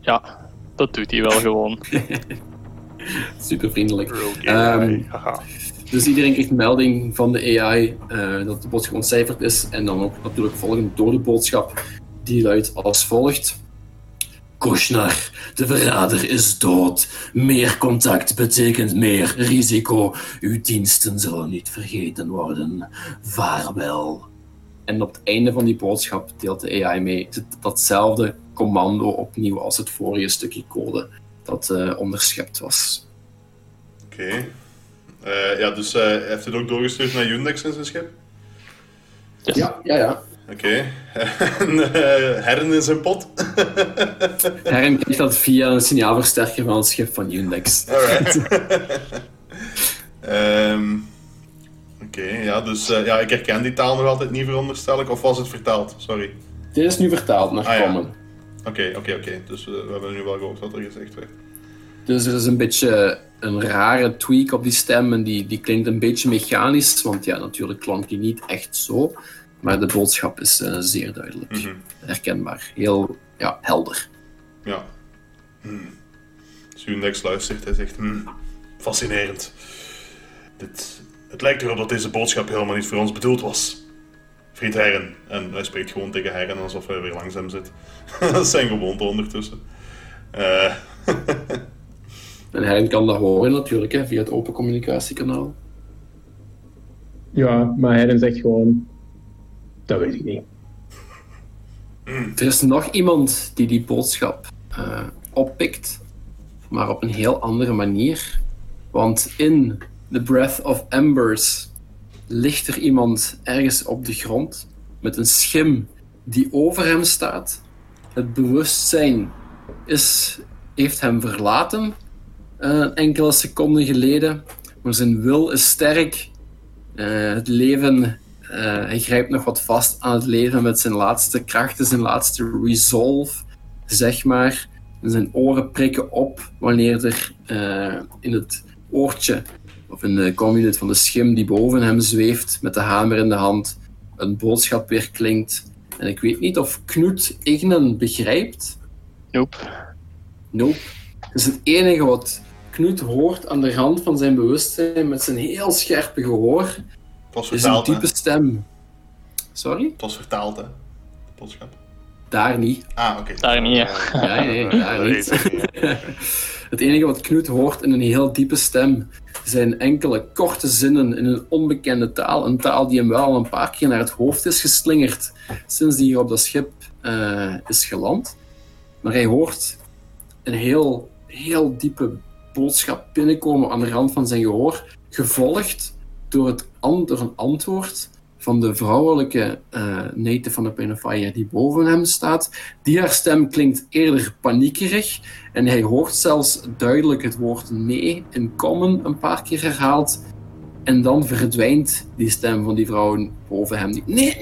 Ja, dat doet hij wel gewoon. Super vriendelijk. Ehm. Dus iedereen krijgt een melding van de AI eh, dat de boodschap ontcijferd is. En dan ook natuurlijk volgend door de boodschap. Die luidt als volgt. Koshnar, de verrader is dood. Meer contact betekent meer risico. Uw diensten zullen niet vergeten worden. Vaarwel. En op het einde van die boodschap deelt de AI mee dat- datzelfde commando opnieuw als het vorige stukje code dat eh, onderschept was. Oké. Eh, ja, dus eh, hij heeft het ook doorgestuurd naar Undex in zijn schip? Ja, ja, ja. Oké. en eh, Herren in zijn pot? Herren krijgt dat via een signaalversterker van het schip van Undex. Alright. Ehm, Oké, ja, dus eh, ja, ik herken die taal nog altijd niet, veronderstel ik. Of was het vertaald? Sorry. Dit is nu vertaald naar Ah, ja. Common. Oké, oké, oké. Dus eh, we hebben nu wel gehoord wat er gezegd werd. Dus er is een beetje een rare tweak op die stem en die, die klinkt een beetje mechanisch, want ja, natuurlijk klonk die niet echt zo. Maar de boodschap is eh, zeer duidelijk. Mhm. Herkenbaar. Heel ja, helder. Ja. Hmm. Als luistert, hij zegt, hmm, fascinerend. Dit, het lijkt erop dat deze boodschap helemaal niet voor ons bedoeld was. Vriend Herren. En hij spreekt gewoon tegen Herren alsof hij weer langs hem zit. dat is zijn gewoonte ondertussen. Eh, En Herren kan dat horen natuurlijk, hè, via het open communicatiekanaal. Ja, maar Herren zegt gewoon... Dat weet ik niet. Er is nog iemand die die boodschap eh, oppikt, maar op een heel andere manier. Want in The Breath of Embers ligt er iemand ergens op de grond met een schim die over hem staat Het bewustzijn is, heeft hem verlaten uh, enkele seconden geleden, maar zijn wil is sterk. Uh, het leven, uh, hij grijpt nog wat vast aan het leven met zijn laatste krachten, zijn laatste resolve, zeg maar. En zijn oren prikken op wanneer er in het oortje of in de community van de schim die boven hem zweeft met de hamer in de hand, een boodschap weer klinkt. En ik weet niet of Knut Ignen begrijpt. Nope. Nope. Het is het enige wat Knut hoort aan de rand van zijn bewustzijn met zijn heel scherpe gehoor. Het was vertaald, is een diepe stem. Sorry? Het was vertaald, hè? De boodschap. Daar niet. Ah, oké. Daar niet, ja. Ja, nee, daar niet. Het enige wat Knut hoort in een heel diepe stem zijn enkele korte zinnen in een onbekende taal. Een taal die hem wel al een paar keer naar het hoofd is geslingerd sinds hij hier op dat schip uh, is geland. Maar hij hoort een heel, heel diepe boodschap binnenkomen aan de rand van zijn gehoor, gevolgd door, het, door een antwoord van de vrouwelijke uh, van de Pinafire die boven hem staat. Die haar stem klinkt eerder paniekerig en hij hoort zelfs duidelijk het woord nee in common een paar keer herhaald. En dan verdwijnt die stem van die vrouw boven hem. Nee!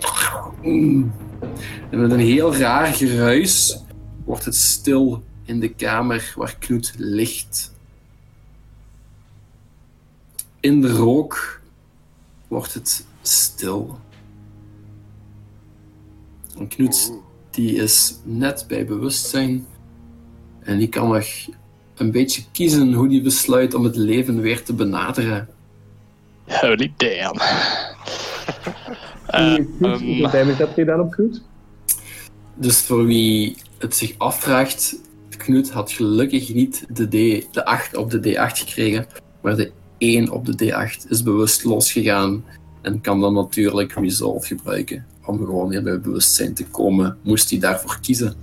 En met een heel raar geruis wordt het stil in de kamer waar Knut ligt. In de rook wordt het stil. En Knut die is net bij bewustzijn en die kan nog een beetje kiezen hoe die besluit om het leven weer te benaderen. Holy damn. uh, Hoeveel damage heb je dan op Knut? Dus voor wie het zich afvraagt, Knut had gelukkig niet de, D, de 8 op de D8 gekregen, maar de 1 op de D8 is bewust losgegaan en kan dan natuurlijk Resolve gebruiken om gewoon weer bij bewustzijn te komen, moest hij daarvoor kiezen.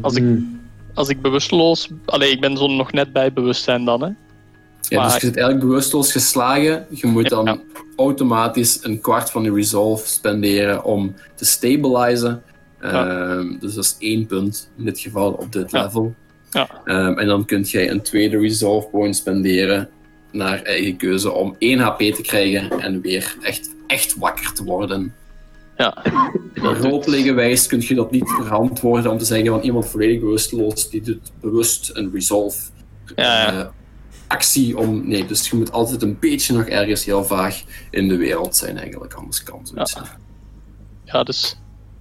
Als ik, als ik bewusteloos... Allee, ik ben zo nog net bij bewustzijn dan, hè. Ja, dus je zit eigenlijk bewusteloos geslagen. Je moet dan automatisch een kwart van je resolve spenderen om te stabilizen. Ehm, dus dat is één punt in dit geval op dit level. Um, en dan kun je een tweede resolve point spenderen naar eigen keuze om 1 HP te krijgen en weer echt, echt wakker te worden. Ja. wijs kun je dat niet verantwoorden om te zeggen van iemand volledig bewusteloos die doet bewust een resolve ja, uh, actie om. Nee, dus je moet altijd een beetje nog ergens heel vaag in de wereld zijn, eigenlijk, anders kan zoiets ja. Ja, dus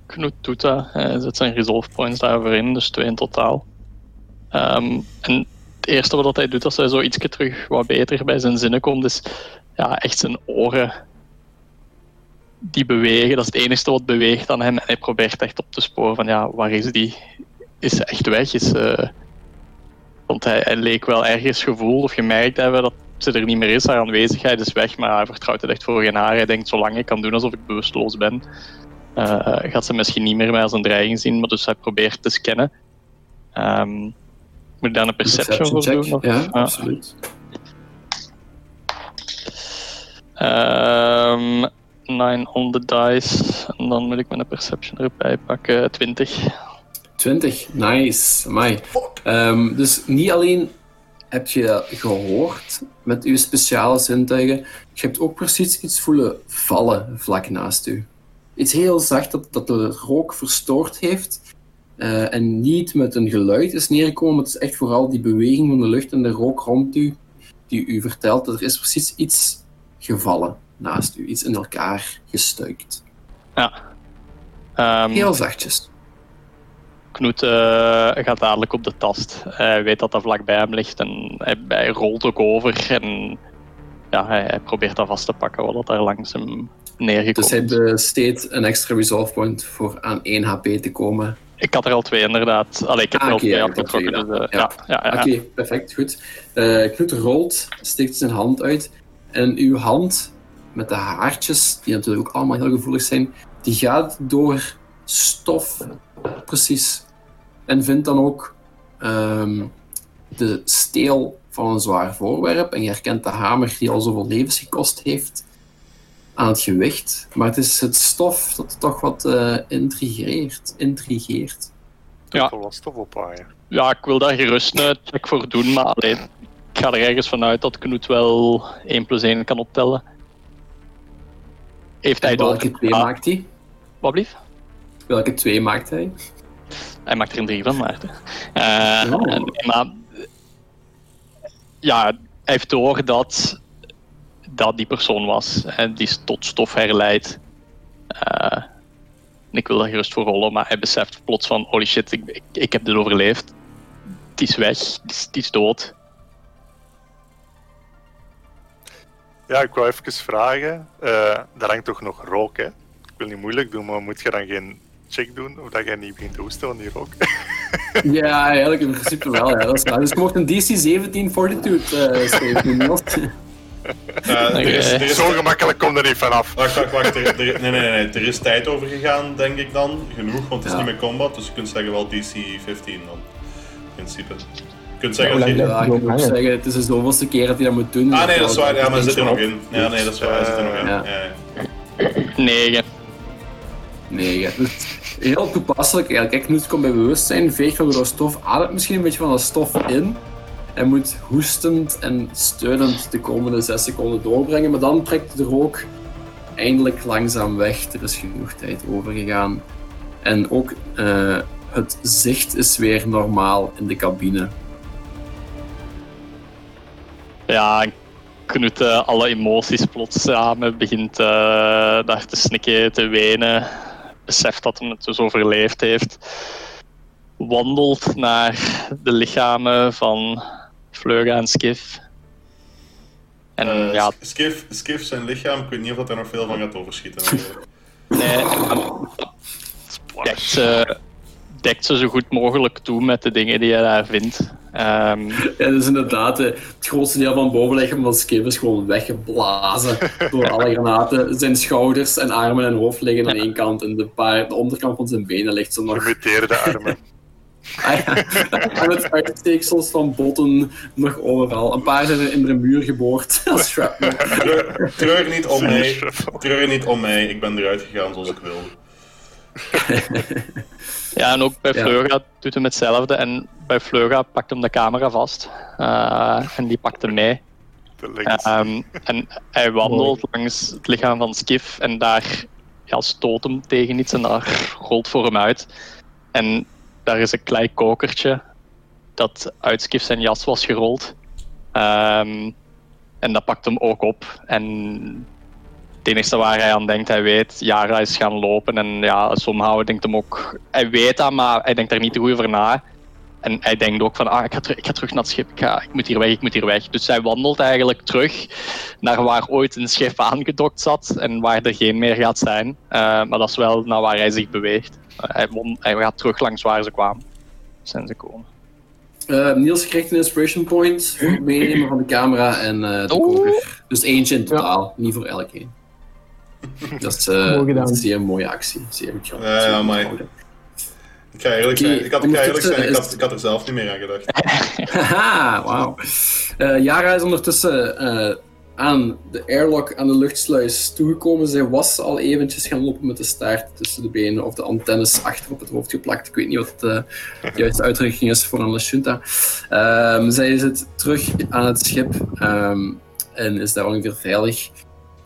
Knut doet dat. Hij zet zijn resolve points daarvoor in, dus twee in totaal. Um, en het eerste wat hij doet als hij zo ietsje terug wat beter bij zijn zinnen komt, is ja, echt zijn oren die bewegen. Dat is het enige wat beweegt aan hem. En hij probeert echt op te sporen van ja, waar is die? Is ze echt weg? Is, uh... Want hij, leek wel ergens gevoeld of gemerkt hebben dat ze er niet meer is. Haar aanwezigheid is weg, maar hij vertrouwt het echt voor geen haar. Hij denkt, zolang ik kan doen alsof ik bewusteloos ben, uh, gaat ze misschien niet meer mij als een dreiging zien. Maar dus hij probeert te scannen. Um, moet ik daar een perception, perception voor doen? Ja, absoluut. Um, 9 on the dice. En dan moet ik mijn perception erbij pakken. 20. 20, nice. Amai. Um, dus niet alleen heb je gehoord met uw speciale zintuigen, je hebt ook precies iets voelen vallen vlak naast u. Iets heel zacht dat, dat de rook verstoord heeft uh, en niet met een geluid is neergekomen. Het is echt vooral die beweging van de lucht en de rook rond u die u vertelt dat er is precies iets gevallen naast u. Iets in elkaar gestuikt. Ja. Um, Heel zachtjes. Knut uh, gaat dadelijk op de tast. Hij weet dat dat vlakbij hem ligt en hij, hij rolt ook over en ja, hij, hij, probeert dat vast te pakken wat daar langs hem neergekomen Dus hij besteedt een extra resolve point voor aan 1 HP te komen. Ik had er al twee inderdaad. Allee, ik heb ah, er al okay, twee afgetrokken. Dus, uh, ja. ja, ja, Oké, okay, perfect, goed. Uh, Knut rolt, steekt zijn hand uit en uw hand met de haartjes, die natuurlijk ook allemaal heel gevoelig zijn, die gaat door stof, precies. En vindt dan ook um, de steel van een zwaar voorwerp en je herkent de hamer die al zoveel levens gekost heeft aan het gewicht, maar het is het stof dat toch wat eh intrigeert. intrigeert. Ja. Toch wel stof opwaaien. Ja, ik wil daar gerust een check voor doen, maar alleen, ik ga er ergens vanuit dat Knut wel 1 plus 1 kan optellen. Heeft hij welke door... twee Ah, maakt hij? Wat blieft? Welke twee maakt hij? Hij maakt er een drie van, Maarten. Eh, Oh. en- maar ja, hij heeft door dat dat die persoon was hè, die tot stof herleidt. Eh, en ik wil daar gerust voor rollen, maar hij beseft plots van holy shit, ik, ik, ik heb dit overleefd. Het is weg, het is, is dood. Ja, ik wou even vragen. eh daar hangt toch nog rook, hè? Ik wil niet moeilijk doen, maar moet je dan geen check doen of dat jij niet begint te hoesten van die rook? Ja, eigenlijk in principe wel. Ja, dat is waar. Dus je mocht een DC 17 Fortitude eh steven, Eh, er is, er is, Zo gemakkelijk komt er niet vanaf. Wacht, wacht, wacht. Er, er- nee, nee, nee. Er is tijd over gegaan, denk ik dan. Genoeg, want het is Ja. niet meer combat. Dus je kunt zeggen wel DC 15 dan. In principe. Je kunt zeggen dat je... Ja, ik moet ook zeggen, het is de zoveelste keer dat hij dat moet doen. Ah nee, dat is waar. Ja, maar hij zit er nog in. Ja, nee, dat is waar. Hij zit er nog in. Ja. Ja, ja. 9. Nee, ja. Dus heel toepasselijk eigenlijk. Kijk, Knut komt bij bewustzijn, veegt van door stof, ademt misschien een beetje van dat stof in. En moet hoestend en steunend de komende zes seconden doorbrengen. Maar dan trekt de rook eindelijk langzaam weg. Er is genoeg tijd overgegaan. En ook eh, het zicht is weer normaal in de cabine. Ja, Knut eh, alle emoties plots samen, begint eh, daar te snikken, te wenen, beseft dat hij het dus overleefd heeft, wandelt naar de lichamen van Vleuga en Skiff. En Eh, ja, Skiff, Skiff zijn lichaam, ik weet niet of dat er nog veel van gaat overschieten. nee, dekt ze, dekt ze zo goed mogelijk toe met de dingen die hij daar vindt. Ehm, Ja, dus inderdaad, eh, het grootste deel van het bovenlichaam van Skip is gewoon weggeblazen door alle granaten. Zijn schouders en armen en hoofd liggen aan één kant en de, paar, de onderkant van zijn benen ligt zo nog. Gemuteerde armen. en het uitsteeksels van botten nog overal. Een paar zijn er in de muur geboord als shrapnel. Treur, treur niet om mij. Treur niet om mij. Ik ben eruit gegaan zoals ik wilde. Ja, en ook bij Ja. Fleuga doet hem hetzelfde. En bij Fleuga pakt hem de camera vast. Eh, en die pakt hem mee. De links. Ehm, en hij wandelt langs het lichaam van Skiff. En daar ja, stoot hem tegen iets en daar rolt voor hem uit. En daar is een klein kokertje dat uit Skiff zijn jas was gerold. Ehm, en dat pakt hem ook op. En het enige waar hij aan denkt, hij weet, Yara is gaan lopen. En ja, somehow denkt hem ook, hij weet dat, maar hij denkt er niet te goed over na. En hij denkt ook van, ah, ik ga, terug, ik ga terug naar het schip, ik, ga, ik moet hier weg, ik moet hier weg. Dus hij wandelt eigenlijk terug naar waar ooit een schip aangedokt zat en waar er geen meer gaat zijn. Eh, maar dat is wel naar waar hij zich beweegt. Eh, hij, won- hij gaat terug langs waar ze kwamen. Zijn ze komen. Eh, Niels krijgt een inspiration point voor het meenemen van de camera en eh de koker. Dus eentje in totaal, niet voor elk één. Dat is, eh, Mooi gedaan. een zeer mooie actie. Zeer goed gedaan. Ja, Zeer maar-. Ik ga eerlijk Oké, zijn. Ik had, ik ga eerlijk zijn. Ik ondertussen had, is- ik had er zelf niet meer aan gedacht. Haha, wauw. Eh, Yara is ondertussen eh, aan de airlock, aan de luchtsluis toegekomen. Zij was al eventjes gaan lopen met de staart tussen de benen of de antennes achter op het hoofd geplakt. Ik weet niet wat de juiste uitdrukking is voor een Lashunta. Ehm zij zit terug aan het schip ehm, en is daar ongeveer veilig.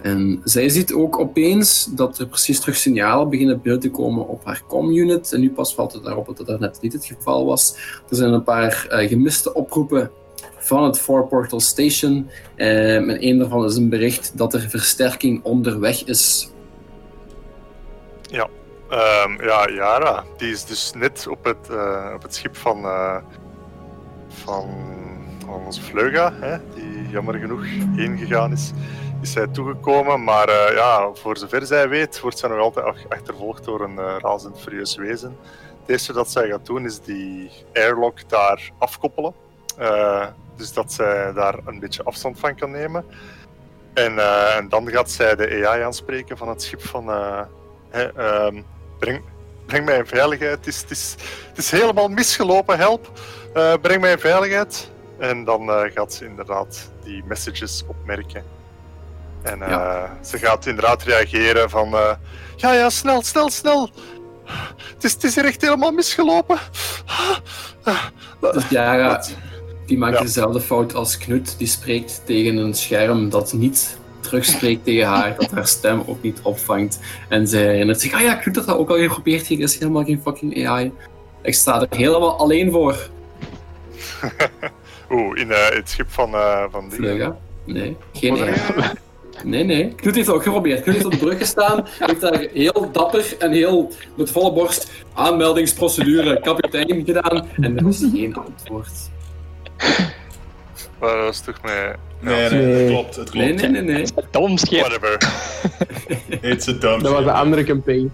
En zij ziet ook opeens dat er precies terug signalen beginnen binnen te komen op haar com-unit. En nu pas valt het daarop dat dat net niet het geval was. Er zijn een paar eh, gemiste oproepen van het Four Portal Station. Eh, en een daarvan is een bericht dat er versterking onderweg is. Ehm, ja, Yara, die is dus net op het, eh, op het schip van, eh, van, onze Vleuga, hè, die jammer genoeg heen gegaan is, is zij toegekomen. Maar ja, voor zover zij weet, wordt zij nog altijd ach- achtervolgd door een razend furieus wezen. Het eerste dat zij gaat doen is die airlock daar afkoppelen. Dus dat zij daar een beetje afstand van kan nemen. En, eh, en dan gaat zij de AI aanspreken van het schip van... eh, hè, ehm, breng, breng mij in veiligheid. Het is, het, is, het is helemaal misgelopen, help. Eh, breng mij in veiligheid. En dan gaat ze inderdaad die messages opmerken. En Ja. ze gaat inderdaad reageren van... ja, ja, snel, snel, snel. Het is, het is hier echt helemaal misgelopen. Dus Yara, die maakt Ja. dezelfde fout als Knut. Die spreekt tegen een scherm dat niet terugspreekt tegen haar, dat haar stem ook niet opvangt. En ze herinnert zich, ah ja, Knut had dat ook al geprobeerd, hier is helemaal geen fucking AI. Ik sta er helemaal alleen voor. Oeh, in eh, het schip van, eh van die. Vleuga? Nee, geen AI. Nee, nee. Knut heeft het ook geprobeerd. Knut heeft op de brug gestaan, heeft daar heel dapper en heel met volle borst aanmeldingsprocedure kapitein gedaan. En er is geen antwoord. Maar dat is toch met... Nee, nee, het klopt. Het klopt. Nee, nee, nee, nee. Dom schip. Whatever. It's a dumb Dat was de andere campaign.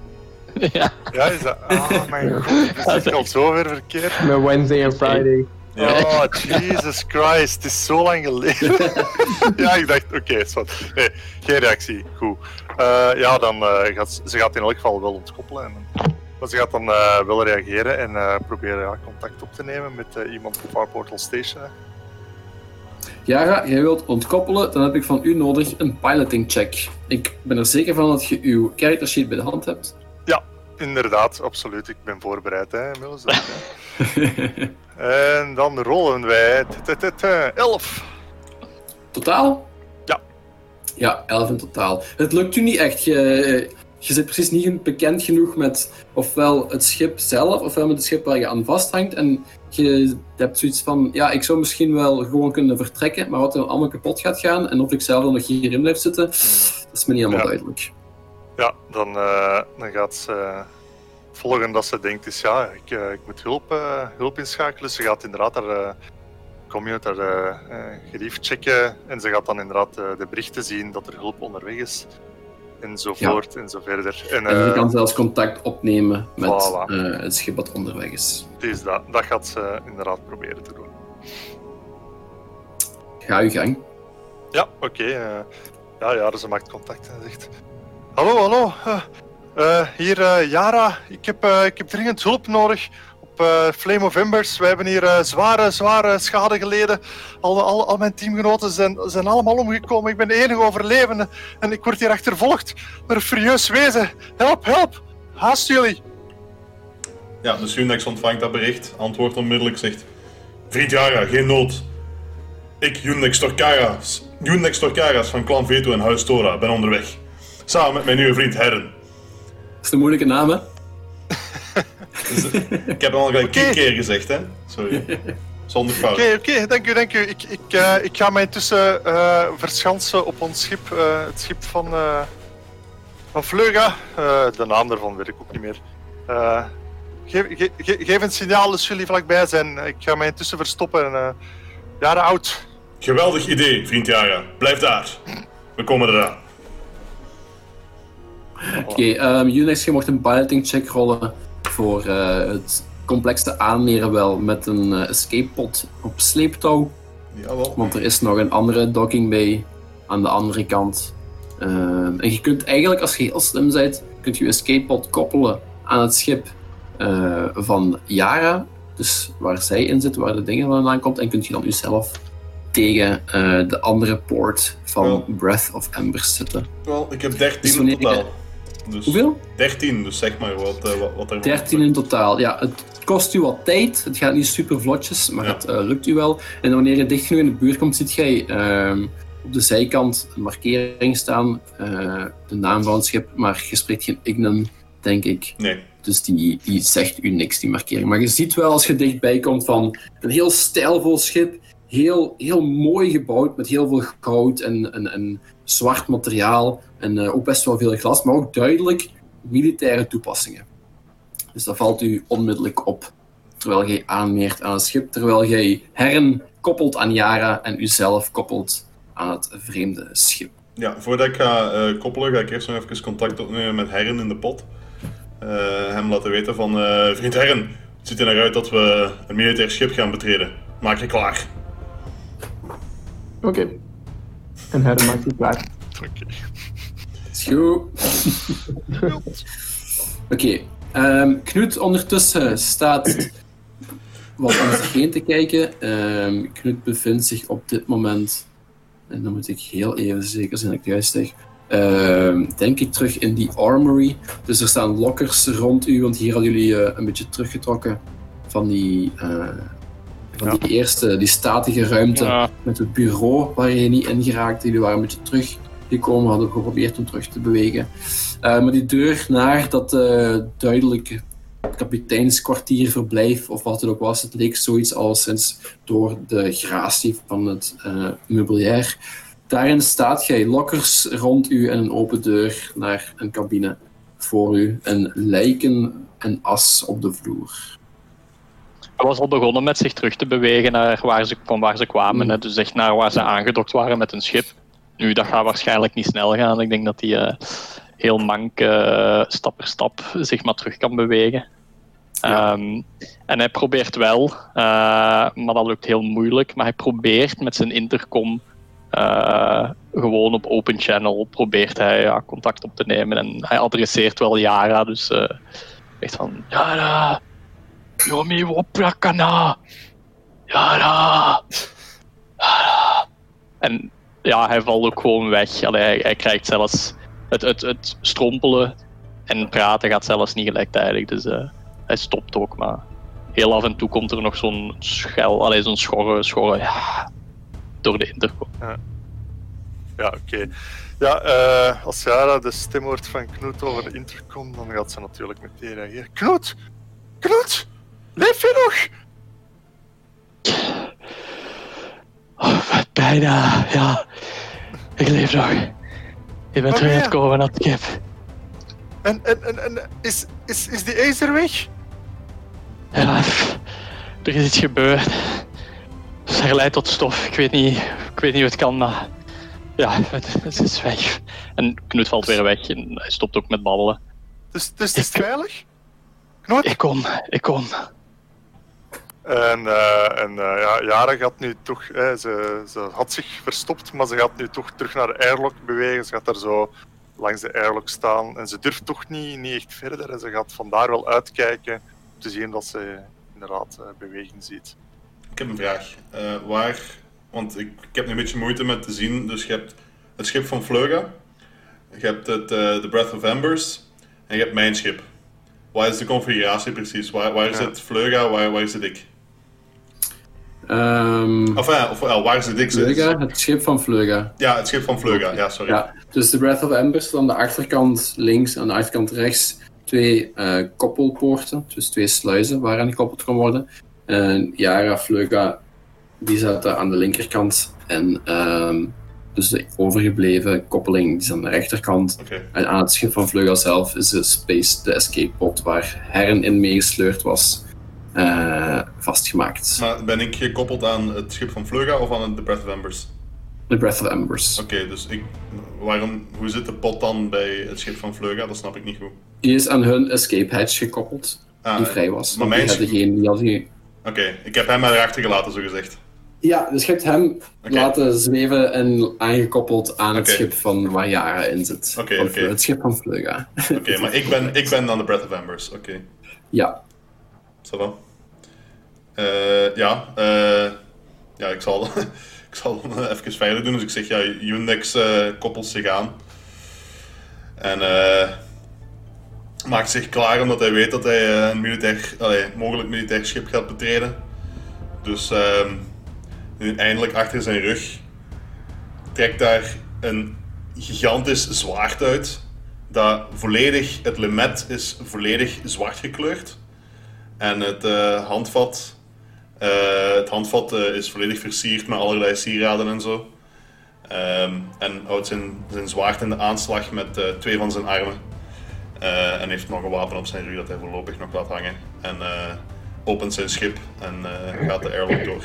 Ja. Ja, is dat... Oh mijn god, dat is echt al zo ver verkeerd. Met Wednesday en Friday. Ja. Oh, Jesus Christ, het is zo lang geleden. ja, ik dacht, oké, is wat. Nee, geen reactie. Goed. Eh, ja, dan eh, gaat ze- ze gaat in elk geval wel ontkoppelen. En, maar ze gaat dan eh, wel reageren en eh, proberen ja, contact op te nemen met eh, iemand op Far Portal Station. hè. Yara, jij wilt ontkoppelen, dan heb ik van u nodig een piloting check. Ik ben er zeker van dat je uw character sheet bij de hand hebt. Inderdaad, absoluut. Ik ben voorbereid, hè, inmiddels. En dan rollen wij. T-t-t-t- Elf. Totaal? Ja. Ja, 11 in totaal. Het lukt u niet echt. Je, je zit precies niet bekend genoeg met ofwel het schip zelf, ofwel met het schip waar je aan vasthangt. En je hebt zoiets van, ja, ik zou misschien wel gewoon kunnen vertrekken, maar wat er allemaal kapot gaat gaan en of ik zelf dan nog hierin blijf zitten, dat is me niet helemaal Ja. duidelijk. Ja, dan, eh, dan gaat ze. het volgende dat ze denkt is: ja, ik, eh, ik moet hulp, eh, hulp inschakelen. Ze gaat inderdaad haar eh, gerief checken. En ze gaat dan inderdaad de berichten zien dat er hulp onderweg is. Enzovoort en zo verder. En En je eh, kan zelfs contact opnemen met Voilà. eh, het schip dat onderweg is. het is dat, dat gaat ze inderdaad proberen te doen. Ga uw gang. Ja, oké. eh, ja, ja, ze maakt contact en zegt: Hallo, hallo. hier, Yara. Ik heb, ik heb dringend hulp nodig op eh, Flame of Embers. We hebben hier eh, zware, zware schade geleden. Al, al, al mijn teamgenoten zijn, zijn allemaal omgekomen. Ik ben de enige overlevende. En ik word hier achtervolgd door een furieus wezen. Help, help. Haast jullie. Ja, dus Unix ontvangt dat bericht, antwoordt onmiddellijk, zegt... Vriend Yara, geen nood. Ik, Unix Torkaras, Torkaras van Clan Veto en Huis Tora, ben onderweg. Samen met mijn nieuwe vriend Herren. Dat is een moeilijke naam, hè? Ik heb hem al gelijk tien keer gezegd, hè. Sorry. Zonder fout. Oké, oké, dank u, dank u. Ik, ik, eh, ik ga mij intussen eh, verschansen op ons schip, eh, het schip van, eh van Vleuga. Eh, de naam daarvan weet ik ook niet meer. Eh, geef, ge- ge- geef een signaal als jullie vlakbij zijn. Ik ga mij intussen verstoppen. En, eh jaren oud. Geweldig idee, vriend Yara. Blijf daar. We komen eraan. Oké, ehm Unix, je mocht een piloting check rollen voor eh, het complexe aanmeren wel met een eh, escape pod op sleeptouw. Jawel. Want er is nog een andere docking bay aan de andere kant. Ehm, en je kunt eigenlijk, als je heel slim bent, kunt je escape pod koppelen aan het schip eh, van Yara. Dus waar zij in zit, waar de dingen vandaan komt. En kunt je dan jezelf tegen de andere poort van. Breath of Embers zetten. Wel, ik heb 13 Dus in totaal. Dus Hoeveel? 13, dus zeg maar wat, eh, wat, wat er 13 in totaal. Ja, het kost u wat tijd. Het gaat niet super vlotjes, maar Ja. het eh, lukt u wel. En wanneer je dicht genoeg in de buurt komt, ziet jij ehm, op de zijkant een markering staan. eh, de naam van het schip, maar je spreekt geen Ignan, denk ik. Nee. Dus die, die zegt u niks, die markering. Maar je ziet wel als je dichtbij komt van een heel stijlvol schip. Heel, heel mooi gebouwd met heel veel goud en, en, en zwart materiaal. En eh, ook best wel veel glas, maar ook duidelijk militaire toepassingen. Dus dat valt u onmiddellijk op. Terwijl jij aanmeert aan het schip, terwijl jij Herren koppelt aan Yara en uzelf koppelt aan het vreemde schip. Ja, voordat ik ga eh, koppelen, ga ik eerst nog even contact opnemen met Herren in de pot. Eh, hem laten weten van... eh, vriend Herren, het ziet er naar uit dat we een militair schip gaan betreden. Maak je klaar. Oké. En Herren maakt het klaar. Oké. Is goed. Oké, ehm, Knut ondertussen staat wat om zich heen te kijken. Ehm, Knut bevindt zich op dit moment En dan moet ik heel even zeker zijn dat ik het juist zeg. Ehm, denk ik terug in die armory. Dus er staan lockers rond u, want hier hadden jullie eh, een beetje teruggetrokken van die, eh, van die eerste, die statige ruimte Ja. met het bureau waar je niet in geraakte. Jullie waren een beetje teruggekomen, hadden geprobeerd om terug te bewegen. Eh, maar die deur naar dat eh duidelijk kapiteinskwartierverblijf, of wat het ook was, het leek zoiets als sinds door de gratie van het eh meubilair. Daarin staat jij lokkers rond u en een open deur naar een cabine voor u. En lijken en as op de vloer. Hij was al begonnen met zich terug te bewegen naar waar ze, van waar ze kwamen. Hè, dus echt naar waar ze aangedokt waren met een schip. Nu, dat gaat waarschijnlijk niet snel gaan. Ik denk dat hij eh, heel mank eh, stap per stap zich maar terug kan bewegen. Ehm, en hij probeert wel, eh, maar dat lukt heel moeilijk. Maar hij probeert met zijn intercom gewoon op open channel probeert hij ja, contact op te nemen. En hij adresseert wel Yara, dus eh echt van Yara, Yomi Woprakana, Yara, Yara. En ja, hij valt ook gewoon weg. Hij, krijgt zelfs het, het, het strompelen en praten gaat zelfs niet gelijktijdig. Dus eh, hij stopt ook, maar heel af en toe komt er nog zo'n schel, allee, zo'n schorre, schorre ja, door de intercom. Ja, oké. Ja, eh, als Jara de stem hoort van Knoet over de intercom, dan gaat ze natuurlijk meteen reageren. Knoet! Knoet! Leef je nog? Oh, bijna, ja. Ik leef nog. Ik ben terug aan ja. het komen naar het schip. En, en, en, en is, is, is die Acer weg? Ja, er is iets gebeurd. Ze leidt tot stof. Ik weet niet, ik weet niet hoe het kan, maar ja, het, het is weg. En Knut valt weer weg en hij stopt ook met babbelen. Dus, dus het is Ik- veilig? Knoet? Ik kom, ik kom. En, eh, en eh, ja, Jara gaat nu toch, hè, ze, ze had zich verstopt, maar ze gaat nu toch terug naar de airlock bewegen. Ze gaat daar zo langs de airlock staan en ze durft toch niet, niet echt verder. En ze gaat vandaar wel uitkijken om te zien dat ze inderdaad eh, beweging ziet. Ik heb een vraag. Waar, want ik, ik heb nu een beetje moeite met te zien. Dus je hebt het schip van Vleuga, je hebt het, de Breath of Embers en je hebt mijn schip. Waar is de configuratie precies? Waar, waar is Ja. het Vleuga, waar, waar is het ik? Ehm Of, ja, of wel, waar is het ik? Vleuga, het schip van Vleuga. Ja, het schip van Vleuga, ja, sorry. Ja, dus de Breath of Embers, aan de achterkant links en aan de achterkant rechts twee eh, koppelpoorten, dus twee sluizen waaraan gekoppeld kan worden. En Yara, Vleuga, die zaten aan de linkerkant en ehm, dus de overgebleven koppeling die is aan de rechterkant. En aan het schip van Vleuga zelf is de Space, de escape pod waar Herren in meegesleurd was, eh, vastgemaakt. Maar ben ik gekoppeld aan het schip van Vleuga of aan de Breath of Embers? De Breath of Embers. Oké, dus ik, waarom, hoe zit de pot dan bij het schip van Vleuga? Dat snap ik niet goed. Die is aan hun escape hatch gekoppeld, Ah, die vrij was. Maar mijn die schip... hadden geen, die hadden geen Oké, ik heb hem maar erachter gelaten, zo gezegd. Ja, dus je hebt hem laten zweven en aangekoppeld aan het schip van waar Yara in zit. Oké, Het schip van Vleuga. Oké, maar ik ben, ik ben dan de Breath of Embers. Oké, ja. Ça va. Eh, ja, eh, ja, ik zal, ik zal dan even verder doen. Dus ik zeg, ja, Unix eh koppelt zich aan. En eh, maakt zich klaar omdat hij weet dat hij eh, een militair, allee, mogelijk militair schip gaat betreden. Dus ehm, eindelijk achter zijn rug trekt daar een gigantisch zwaard uit. Dat volledig, het lemet is volledig zwart gekleurd. En het eh, handvat, eh, het handvat eh, is volledig versierd met allerlei sieraden en zo. Ehm, en houdt zijn, zijn zwaard in de aanslag met twee van zijn armen. En heeft nog een wapen op zijn rug dat hij voorlopig nog laat hangen. En opent zijn schip en gaat de airlock door.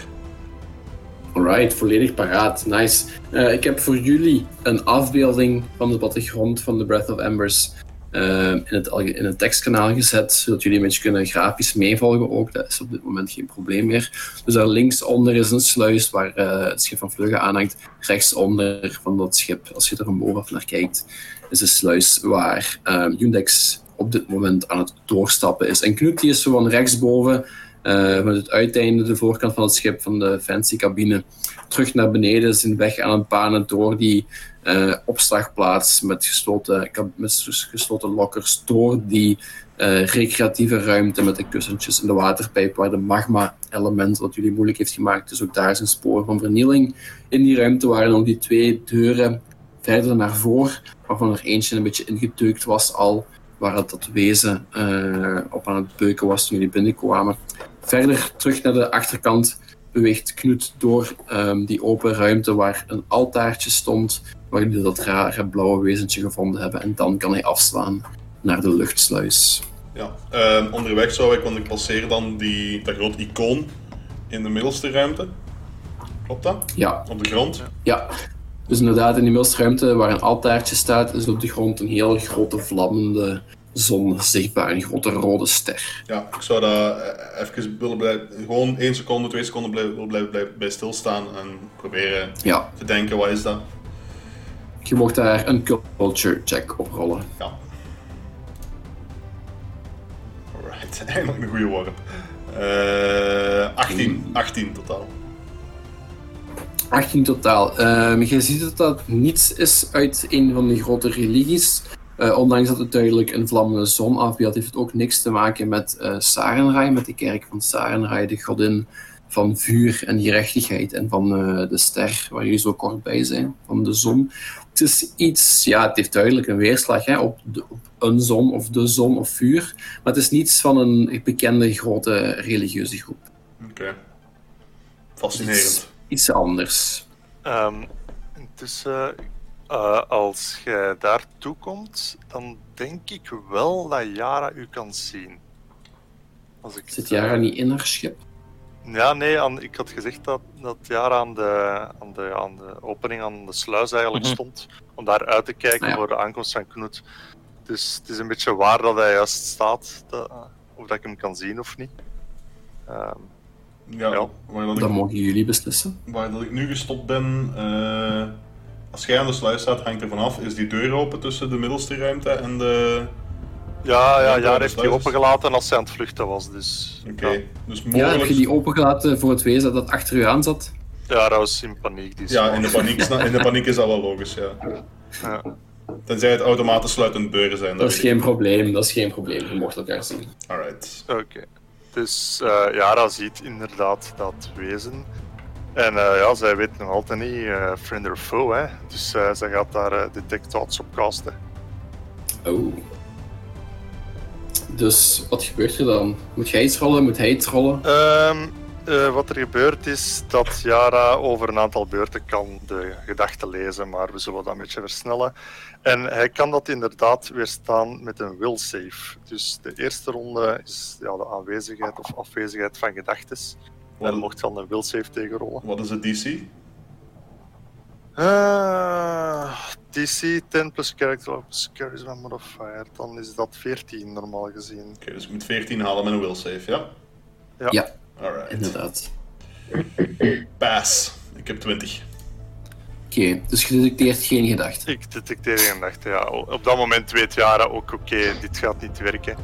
Alright, volledig paraat. Nice. Ik heb voor jullie een afbeelding van de plattegrond van de Breath of Embers eh, in, het, in tekstkanaal gezet, zodat jullie een beetje kunnen grafisch meevolgen ook. Dat is op dit moment geen probleem meer. Dus daar linksonder is een sluis waar eh, het schip van Vluggen aanhangt. Rechtsonder van dat schip, als je er van bovenaf naar kijkt, is een sluis waar eh, Undex op dit moment aan het doorstappen is. En Knut die is zo van rechtsboven eh, met het uiteinde, de voorkant van het schip, van de fancy cabine, terug naar beneden, zijn weg aan het banen door die eh, opslagplaats met gesloten, met gesloten lokkers, door die eh, recreatieve ruimte met de kussentjes en de waterpijp waar de magma-element wat jullie moeilijk heeft gemaakt. Dus ook daar zijn sporen van vernieling. In die ruimte waren nog die twee deuren verder naar voren, waarvan er eentje een beetje ingedeukt was al, waar het dat wezen eh, op aan het beuken was toen jullie binnenkwamen. Verder terug naar de achterkant beweegt Knut door ehm, die open ruimte waar een altaartje stond, waar jullie dat rare blauwe wezentje gevonden hebben. En dan kan hij afslaan naar de luchtsluis. Ja, ehm, onderweg zou ik, want ik passeer dan die, dat groot icoon in de middelste ruimte. Klopt dat? Ja, Op de grond? ja. Dus inderdaad, in die middelste ruimte waar een altaartje staat, is op de grond een heel grote vlammende zon zichtbaar. Een grote rode ster. Ja, ik zou daar eh, even willen blijven, gewoon één seconde, twee seconden blijven, blijven, blijven bij stilstaan en proberen Ja, te denken, wat is dat? je mocht daar een culture check op rollen. Ja. Alright, eindelijk een goede worp. Eh 18, 18 totaal. 18 totaal. Ehm, je ziet dat dat niets is uit een van die grote religies. Eh, ondanks dat het duidelijk een vlammende zon afbeeldt, heeft het ook niks te maken met eh Sarenraai, met de kerk van Sarenraai, de godin van vuur en gerechtigheid en van eh, de ster, waar jullie zo kort bij zijn, van de zon. Het is iets, ja, het heeft duidelijk een weerslag hè, op, de, op een zon of de zon of vuur, maar het is niets van een bekende grote religieuze groep. Oké. Fascinerend. Iets anders. Ehm, intussen, eh, als jij daartoe komt, dan denk ik wel dat Yara u kan zien. Als ik Zit Jara niet in haar schip? Ja, nee, aan, ik had gezegd dat, dat Yara aan de, aan, de, aan de opening, aan de sluis eigenlijk Mhm. stond, om daar uit te kijken Ah, ja. voor de aankomst van Knut. Dus het is een beetje waar dat hij juist staat, dat, of dat ik hem kan zien of niet. Ehm, Ja, Ja. Waar, dat Dat ik, mogen jullie beslissen. waar dat ik nu gestopt ben, eh, als jij aan de sluis staat, hangt er vanaf, is die deur open tussen de middelste ruimte en de... ja, ja, Ja, heeft die is- opengelaten als hij aan het vluchten was, dus... Oké, Ja. dus Ja, mogelijk... heb je die opengelaten voor het wezen dat achter u aan zat? Ja, dat was in paniek. Die Ja, in de, paniek, in de paniek is dat wel logisch, ja. Ja. Tenzij het automatisch sluitende deuren zijn. Dat is weet ik geen probleem, dat is geen probleem. Je mocht elkaar zien. Alright. Oké. Dus eh Yara ziet inderdaad dat wezen. En eh, ja, zij weet nog altijd niet eh, friend or foe, hè. Dus eh, zij gaat daar detect thoughts op casten. Oh. Dus wat gebeurt er dan? Moet jij iets rollen? Moet hij iets rollen? Ehm, eh, wat er gebeurt is dat Yara over een aantal beurten kan de gedachten lezen, maar we zullen dat een beetje versnellen. En hij kan dat inderdaad weerstaan met een will save. Dus de eerste ronde is ja, de aanwezigheid of afwezigheid van gedachten. En mocht dan een will save tegenrollen. wat is het DC? Ah, DC 10 plus character plus charisma modifier. Dan is dat 14 normaal gezien. Oké, dus ik moet 14 halen met een will save, ja? Ja. Ja, Alright. inderdaad. Pass. Ik heb 20. Oké, dus je detecteert geen gedachten. Ik detecteer en dacht, ja, op dat moment weet Jara ook, oké, dit gaat niet werken.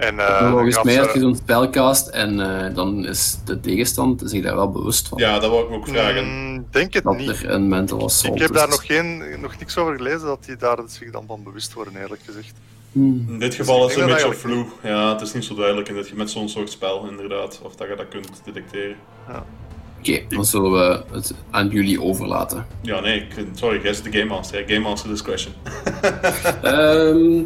En eh, volgens mij, als je zo'n spel cast en eh, dan is de tegenstand zich daar wel bewust van. Ja, dat wou ik me ook vragen. Mm, denk het dat niet. er een mental assault Ik heb is. daar nog, geen, nog niks over gelezen dat die daar zich dan van bewust worden, eerlijk gezegd. Hmm. In dit geval ik is het een beetje vloe. Ja, het is niet zo duidelijk in dit, met zo'n soort spel, inderdaad. Of dat je dat kunt detecteren. Oké, dan zullen we het aan jullie overlaten. Ja, nee, ik, sorry, jij is de Game Master. Ja, Game Master discretion. Ehm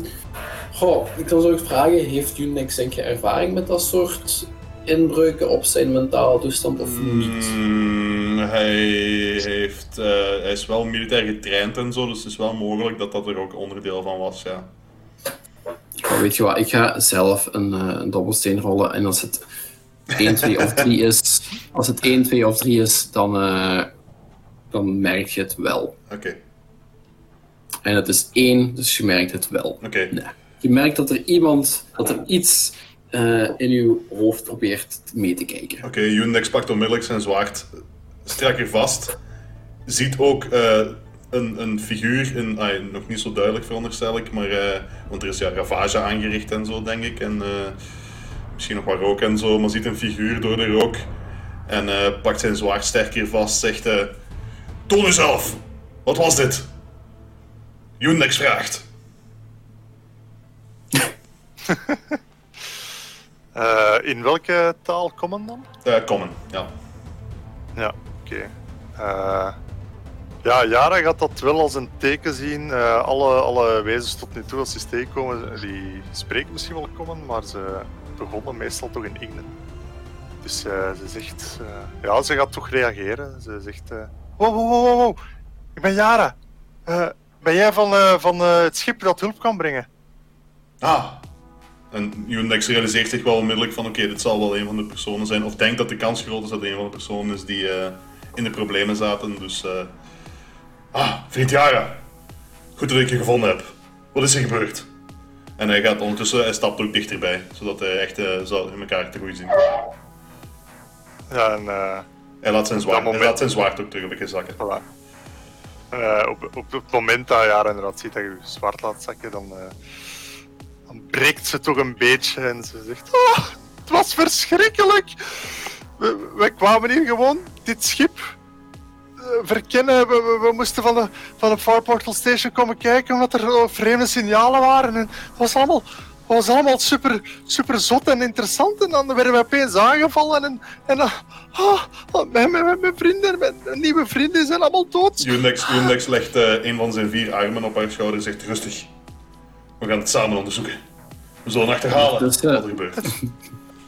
goh, ik kan zo ook vragen, heeft Unix denk je ervaring met dat soort inbreuken op zijn mentale toestand of niet? Mm, hij, heeft, eh, hij is wel militair getraind en zo, dus het is wel mogelijk dat dat er ook onderdeel van was, ja. Oh, weet je wat, ik ga zelf een, eh, een dobbelsteen rollen en als het 1, 2 of 3 is, als het 1, 2 of 3 is, dan, eh, dan merk je het wel. Oké, En het is 1, dus je merkt het wel. oké. Nee. Je merkt dat er iemand, dat er iets eh, in uw hoofd probeert mee te kijken. Oké, Yundex pakt onmiddellijk zijn zwaard strakker vast. Ziet ook eh, een, een figuur, in, nog niet zo duidelijk veronderstel ik, maar, eh, want er is ja ravage aangericht en zo, denk ik. En misschien nog wat rook en zo, maar ziet een figuur door de rook. En pakt zijn zwaard sterker vast, zegt... Toon uzelf! Wat was dit? Yundex vraagt. Eh, in welke taal komen dan? Eh common, ja. Ja, oké. Eh, ja, Yara gaat dat wel als een teken zien. Alle, alle wezens tot nu toe als ze tegenkomen, die spreken misschien wel common, maar ze begonnen meestal toch in Ignen. Dus ze zegt... ja, ze gaat toch reageren. Ze zegt... wow, wow, wow, wow. Ik ben Yara. Eh, ben jij van, van het schip dat hulp kan brengen? Ah. En Yundex realiseert zich wel onmiddellijk van oké, dit zal wel een van de personen zijn. Of denkt dat de kans groot is dat het een van de personen is die eh, in de problemen zaten. Dus... eh ah, vriend Yara. Goed dat ik je gevonden heb. Wat is er gebeurd? En hij gaat ondertussen, hij stapt ook dichterbij. Zodat hij echt eh, zal in elkaar te goed zien. Ja, en... eh, Hij laat zijn zwaard, moment- hij laat zijn zwaard ook terug op een zakken. Voilà. Op, op het moment dat Jara inderdaad ziet dat je je zwart laat zakken, dan, breekt ze toch een beetje en ze zegt: "Ah, Het was verschrikkelijk! We, kwamen hier gewoon dit schip eh, verkennen. We, we, moesten van de, van de Far Portal Station komen kijken omdat er eh, vreemde signalen waren. En het was allemaal. Was allemaal super, super zot en interessant. En dan werden we opeens aangevallen. En, en ah, mijn, mijn, mijn vrienden, mijn nieuwe vrienden zijn allemaal dood. Yundex legt eh, een van zijn vier armen op haar schouder en zegt rustig. We gaan het samen onderzoeken. We zullen achterhalen Dus, eh, wat er gebeurt.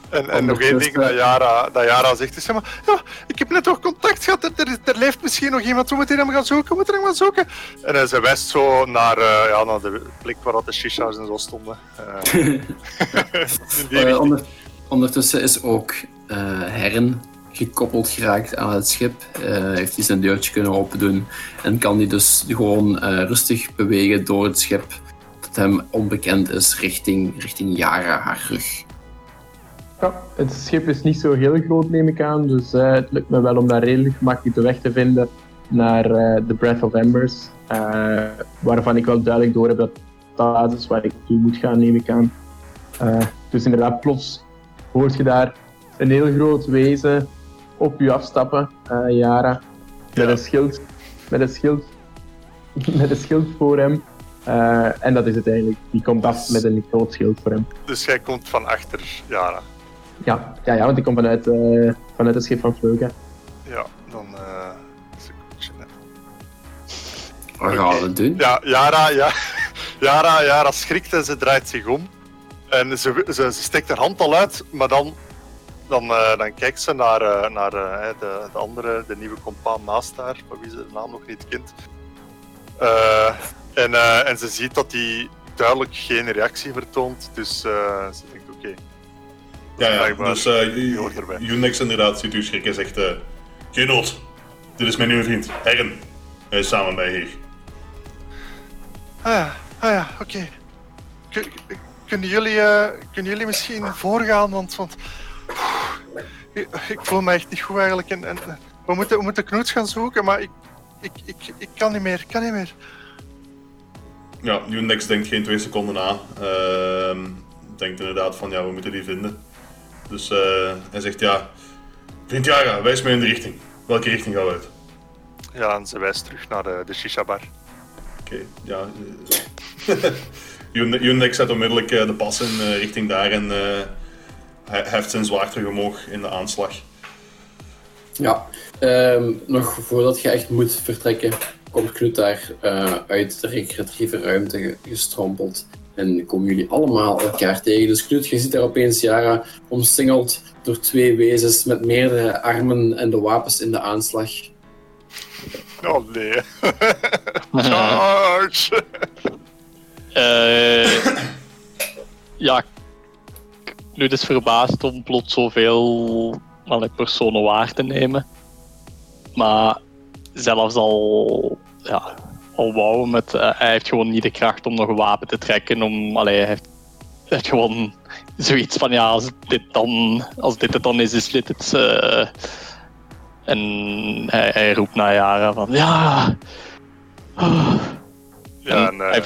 En, en nog één ding dat Yara, dat Yara zegt is, ja, maar, ja, ik heb net toch contact gehad, er, er, er leeft misschien nog iemand, we moeten hem gaan zoeken, we moeten hem gaan zoeken. En eh, ze wijst zo naar, eh, ja, naar de plek waar dat de shisha's en zo stonden. Eh, Eh, richting. onder- ondertussen is ook eh Herren gekoppeld geraakt aan het schip. Eh, heeft hij zijn deurtje kunnen opendoen en kan hij dus gewoon eh, rustig bewegen door het schip hem onbekend is richting, richting Yara, haar rug. Ja, het schip is niet zo heel groot, neem ik aan. Dus eh, het lukt me wel om daar redelijk gemakkelijk de weg te vinden naar eh, The Breath of Embers. eh, waarvan ik wel duidelijk door heb dat dat is waar ik toe moet gaan, neem ik aan. Eh, dus inderdaad, plots hoort je daar een heel groot wezen op je afstappen, eh Yara. Met een schild. Met een schild. met een schild voor hem. Eh, en dat is het eigenlijk. Die komt af met een groot schild voor hem. Dus jij komt van achter Yara. Ja, ja, ja want die komt vanuit, eh, vanuit het schip van Vleuga. Ja, dan... eh is hè. Wat gaan we doen? Ja, Yara, ja, Yara, Yara schrikt en ze draait zich om. En ze, ze, ze steekt haar hand al uit, maar dan, dan, eh, dan kijkt ze naar, eh, naar de, de andere, de nieuwe compaan naast haar, van wie ze de naam nog niet kent. Eh, en, eh, en ze ziet dat hij duidelijk geen reactie vertoont, dus eh, ze denkt oké. Ja, ja. Blijkbaar. Dus eh, erbij. Yundex inderdaad ziet u schrikken en zegt... eh, Geen nood. Dit is mijn nieuwe vriend, Herren. Hij is samen bij hier. Ah ja, ah ja oké. Kun- Kunnen jullie, eh, kunnen jullie misschien voorgaan, want, want ik, ik voel me echt niet goed eigenlijk. En, en, we, moeten, we moeten Knoets gaan zoeken, maar ik, ik, ik, ik kan niet meer, ik kan niet meer. Ja, Yundex denkt geen twee seconden na. Ehm, denkt inderdaad van, ja, we moeten die vinden. Dus eh, hij zegt, ja... Vriend Yara, wijs mij in de richting. Welke richting gaan we uit? Ja, en ze wijst terug naar de, de shisha-bar. Oké, ja. eh, Yundex zet onmiddellijk eh, de pas in eh, richting daar en eh, hij heft zijn zwaard terug omhoog in de aanslag. Ja, ehm, nog voordat je echt moet vertrekken, komt Knut daar eh, uit de recreatieve ruimte ge- gestrompeld. En komen jullie allemaal elkaar tegen. Dus Knut, je ziet daar opeens Yara omsingeld door twee wezens met meerdere armen en de wapens in de aanslag. Oh nee. Charge! Eh, ja, nu is verbaasd om plots zoveel allee, personen waar te nemen. Maar zelfs al, ja, al wou met, eh, hij heeft gewoon niet de kracht om nog een wapen te trekken. Om, allee, hij, heeft, gewoon zoiets van, ja, als dit, dan, als dit het dan is, is dit het. eh. en hij, hij roept naar Jara van, ja... Ja, En eh, hij,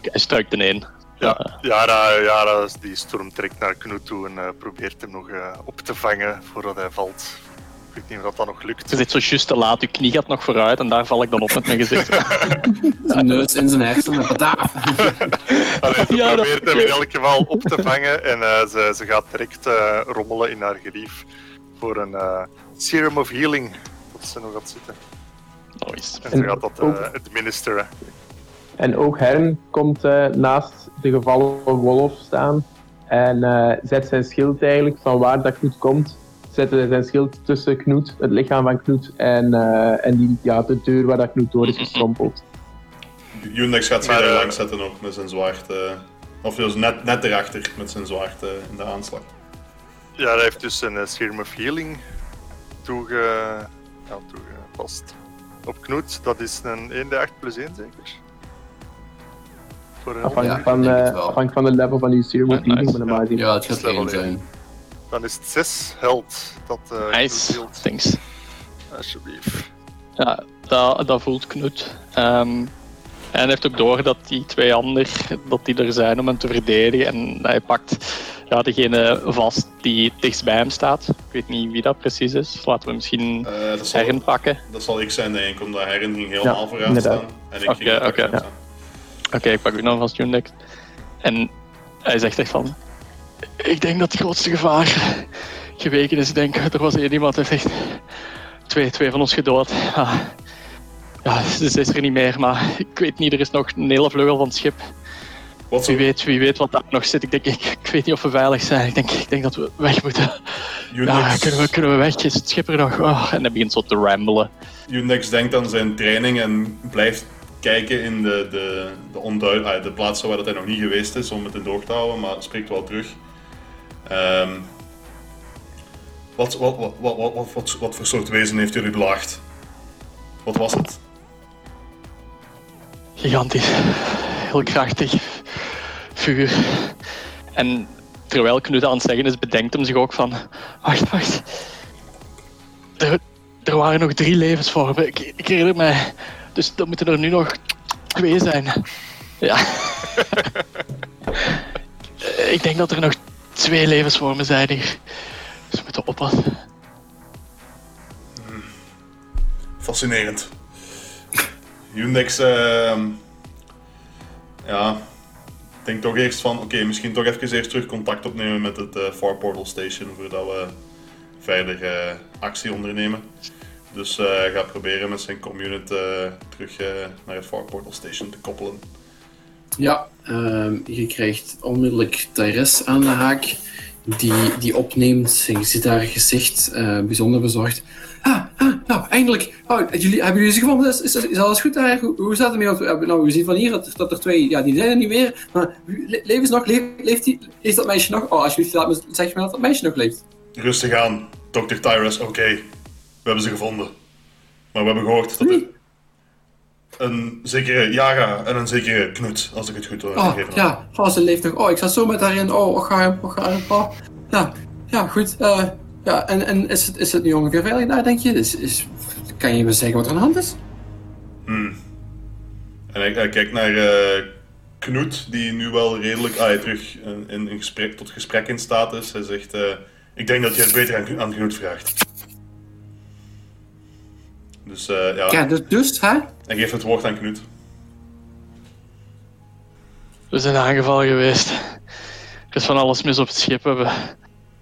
hij stuikt ineen. Ja, Yara, Yara die stormt direct naar Knut toe en probeert hem nog op te vangen voordat hij valt. Ik weet niet of dat nog lukt. Je zit zo juist te laat, je knie gaat nog vooruit en daar val ik dan op met mijn gezicht. Zijn neus in zijn hersenen. Pataaf. Allee, ze Ja, dat- probeert hem in elk geval op te vangen en eh, ze, ze gaat direct eh, rommelen in haar gerief voor een eh, Serum of Healing. Dat ze nog gaat zitten. Nice. En ze En gaat dat administeren. En ook Hern komt eh, naast de gevallen wolf staan en eh, zet zijn schild eigenlijk van waar dat Knoet komt. Zet hij zijn schild tussen Knoet, het lichaam van Knoet en, eh, en die, ja, de deur waar dat Knoet door is gestrompeld. Undex gaat zich daar eh, langs zetten ook met zijn zwaard. eh, of dus net, net erachter met zijn zwaard eh, in de aanslag. Ja, hij heeft dus een Serum of Healing toege... ja, toegepast. Op Knoet, dat is een 1d8 plus 1 zeker? Afhankelijk, Ja, van, afhankelijk van de level van die serum of healing, maar. Ja, het gaat Level zijn. Dan is het 6 held dat eh Knoet Nice, thanks. Alsjeblieft. Ja, dat, dat voelt Knut. Ehm, en hij heeft ook door dat die twee anderen dat die er zijn om hem te verdedigen. En hij pakt ja, degene vast die dichtst bij hem staat. Ik weet niet wie dat precies is. Laten we misschien dat, zal, Herren pakken. dat zal ik zijn, denk ik, omdat Herren ging helemaal Ja, vooraan inderdaad. staan. En ik Oké, ging Ja. ik pak u dan vast Undex. En hij zegt echt van... Ik denk dat het grootste gevaar geweken is. Ik denk, er was één iemand die heeft echt twee, twee van ons gedood. Ja, ze is er niet meer, maar ik weet niet, er is nog een hele vleugel van het schip. Wat Wie weet, wie weet wat daar nog zit. Ik, denk, ik, ik weet niet of we veilig zijn. Ik denk, ik denk dat we weg moeten. Ja, kunnen we, kunnen we weg? Is het schip er nog? Oh, en hij begint zo te rambelen. Undex denkt aan zijn training en blijft kijken in de, de, de, onduid- ah, de plaatsen waar dat hij nog niet geweest is om het in doog te houden, maar spreekt wel terug. Ehm, wat, wat, wat, wat, wat, wat, wat voor soort wezen heeft jullie belaagd? Wat was het? Gigantisch. Heel krachtig. Vuur. En terwijl Knut aan het zeggen is, bedenkt hem zich ook van... Wacht, wacht. Er, er waren nog drie levensvormen. Ik, ik herinner mij. Dus dat moeten er nu nog twee zijn. Ja. ik denk dat er nog twee levensvormen zijn hier. Dus we moeten oppassen. Fascinerend. Undex, ehm ja, denk toch eerst van, oké, misschien toch even eerst terug contact opnemen met het eh Far Portal Station voordat we verder eh, actie ondernemen. Dus hij gaat proberen met zijn community terug naar het Far Portal Station te koppelen. Ja, ehm, je krijgt onmiddellijk Tyrese aan de haak, die, die opneemt. Je ziet haar gezicht eh, bijzonder bezorgd. Ah, ah, nou, eindelijk. Oh, jullie, hebben jullie ze gevonden? Is, is, is alles goed daar? Hoe, hoe staat het mee? Eh, Nou, we zien van hier dat, dat er twee, ja, die zijn er niet meer. Maar le- leven ze nog? Le- leeft, die, leeft dat meisje nog? Oh, alsjeblieft, laat me, zeg me dat dat meisje nog leeft. Rustig aan, Dr. Tyrus, oké, we hebben ze gevonden. Maar we hebben gehoord dat er? Een zekere Yara en een zekere Knut, als ik het goed wil Oh, ja, oh, ze leeft nog. Oh, ik zat zo met haar in. Oh, ga, oh, ga, oh. Ja, ja, goed. eh, ja, en, en is, het, is het nu ongeveer veilig daar, denk je? Is, is, kan je me zeggen wat er aan de hand is? Hmm. En hij, hij kijkt naar eh Knoet, die nu wel redelijk ah, hij terug in, in gesprek, tot gesprek in staat is. Hij zegt, eh, ik denk dat je het beter aan, aan Knoet vraagt. Dus eh, ja, Ja, dus, dus hè? hij geeft het woord aan Knoet. We zijn aangevallen geweest. Er is van alles mis op het schip. We hebben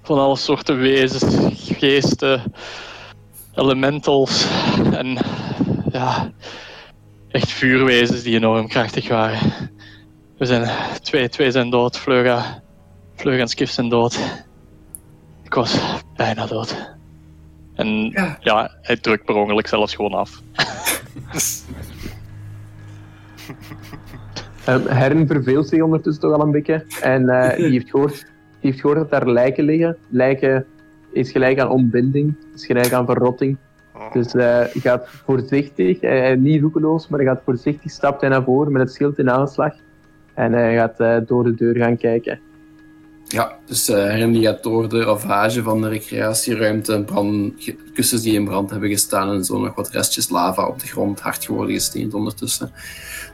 van alle soorten wezens, geesten, elementals en ja, echt vuurwezens die enorm krachtig waren. We zijn, twee, twee zijn dood, Vleuga, Vleuga en Skif zijn dood. Ik was bijna dood. En Ja. ja, hij drukt per ongeluk zelfs gewoon af. Um, Hern verveelt zich ondertussen toch al een beetje. En eh, die, heeft gehoord, die heeft gehoord dat daar lijken liggen. Lijken is gelijk aan ontbinding, is gelijk aan verrotting. Oh. Dus eh, hij gaat voorzichtig, eh, niet roekeloos, maar hij gaat voorzichtig, stapt hij naar voren met het schild in aanslag. En hij gaat eh, door de deur gaan kijken. Ja, dus uh, door de ravage van de recreatieruimte brand, kussens die in brand hebben gestaan en zo nog wat restjes lava op de grond, hard geworden gesteend ondertussen.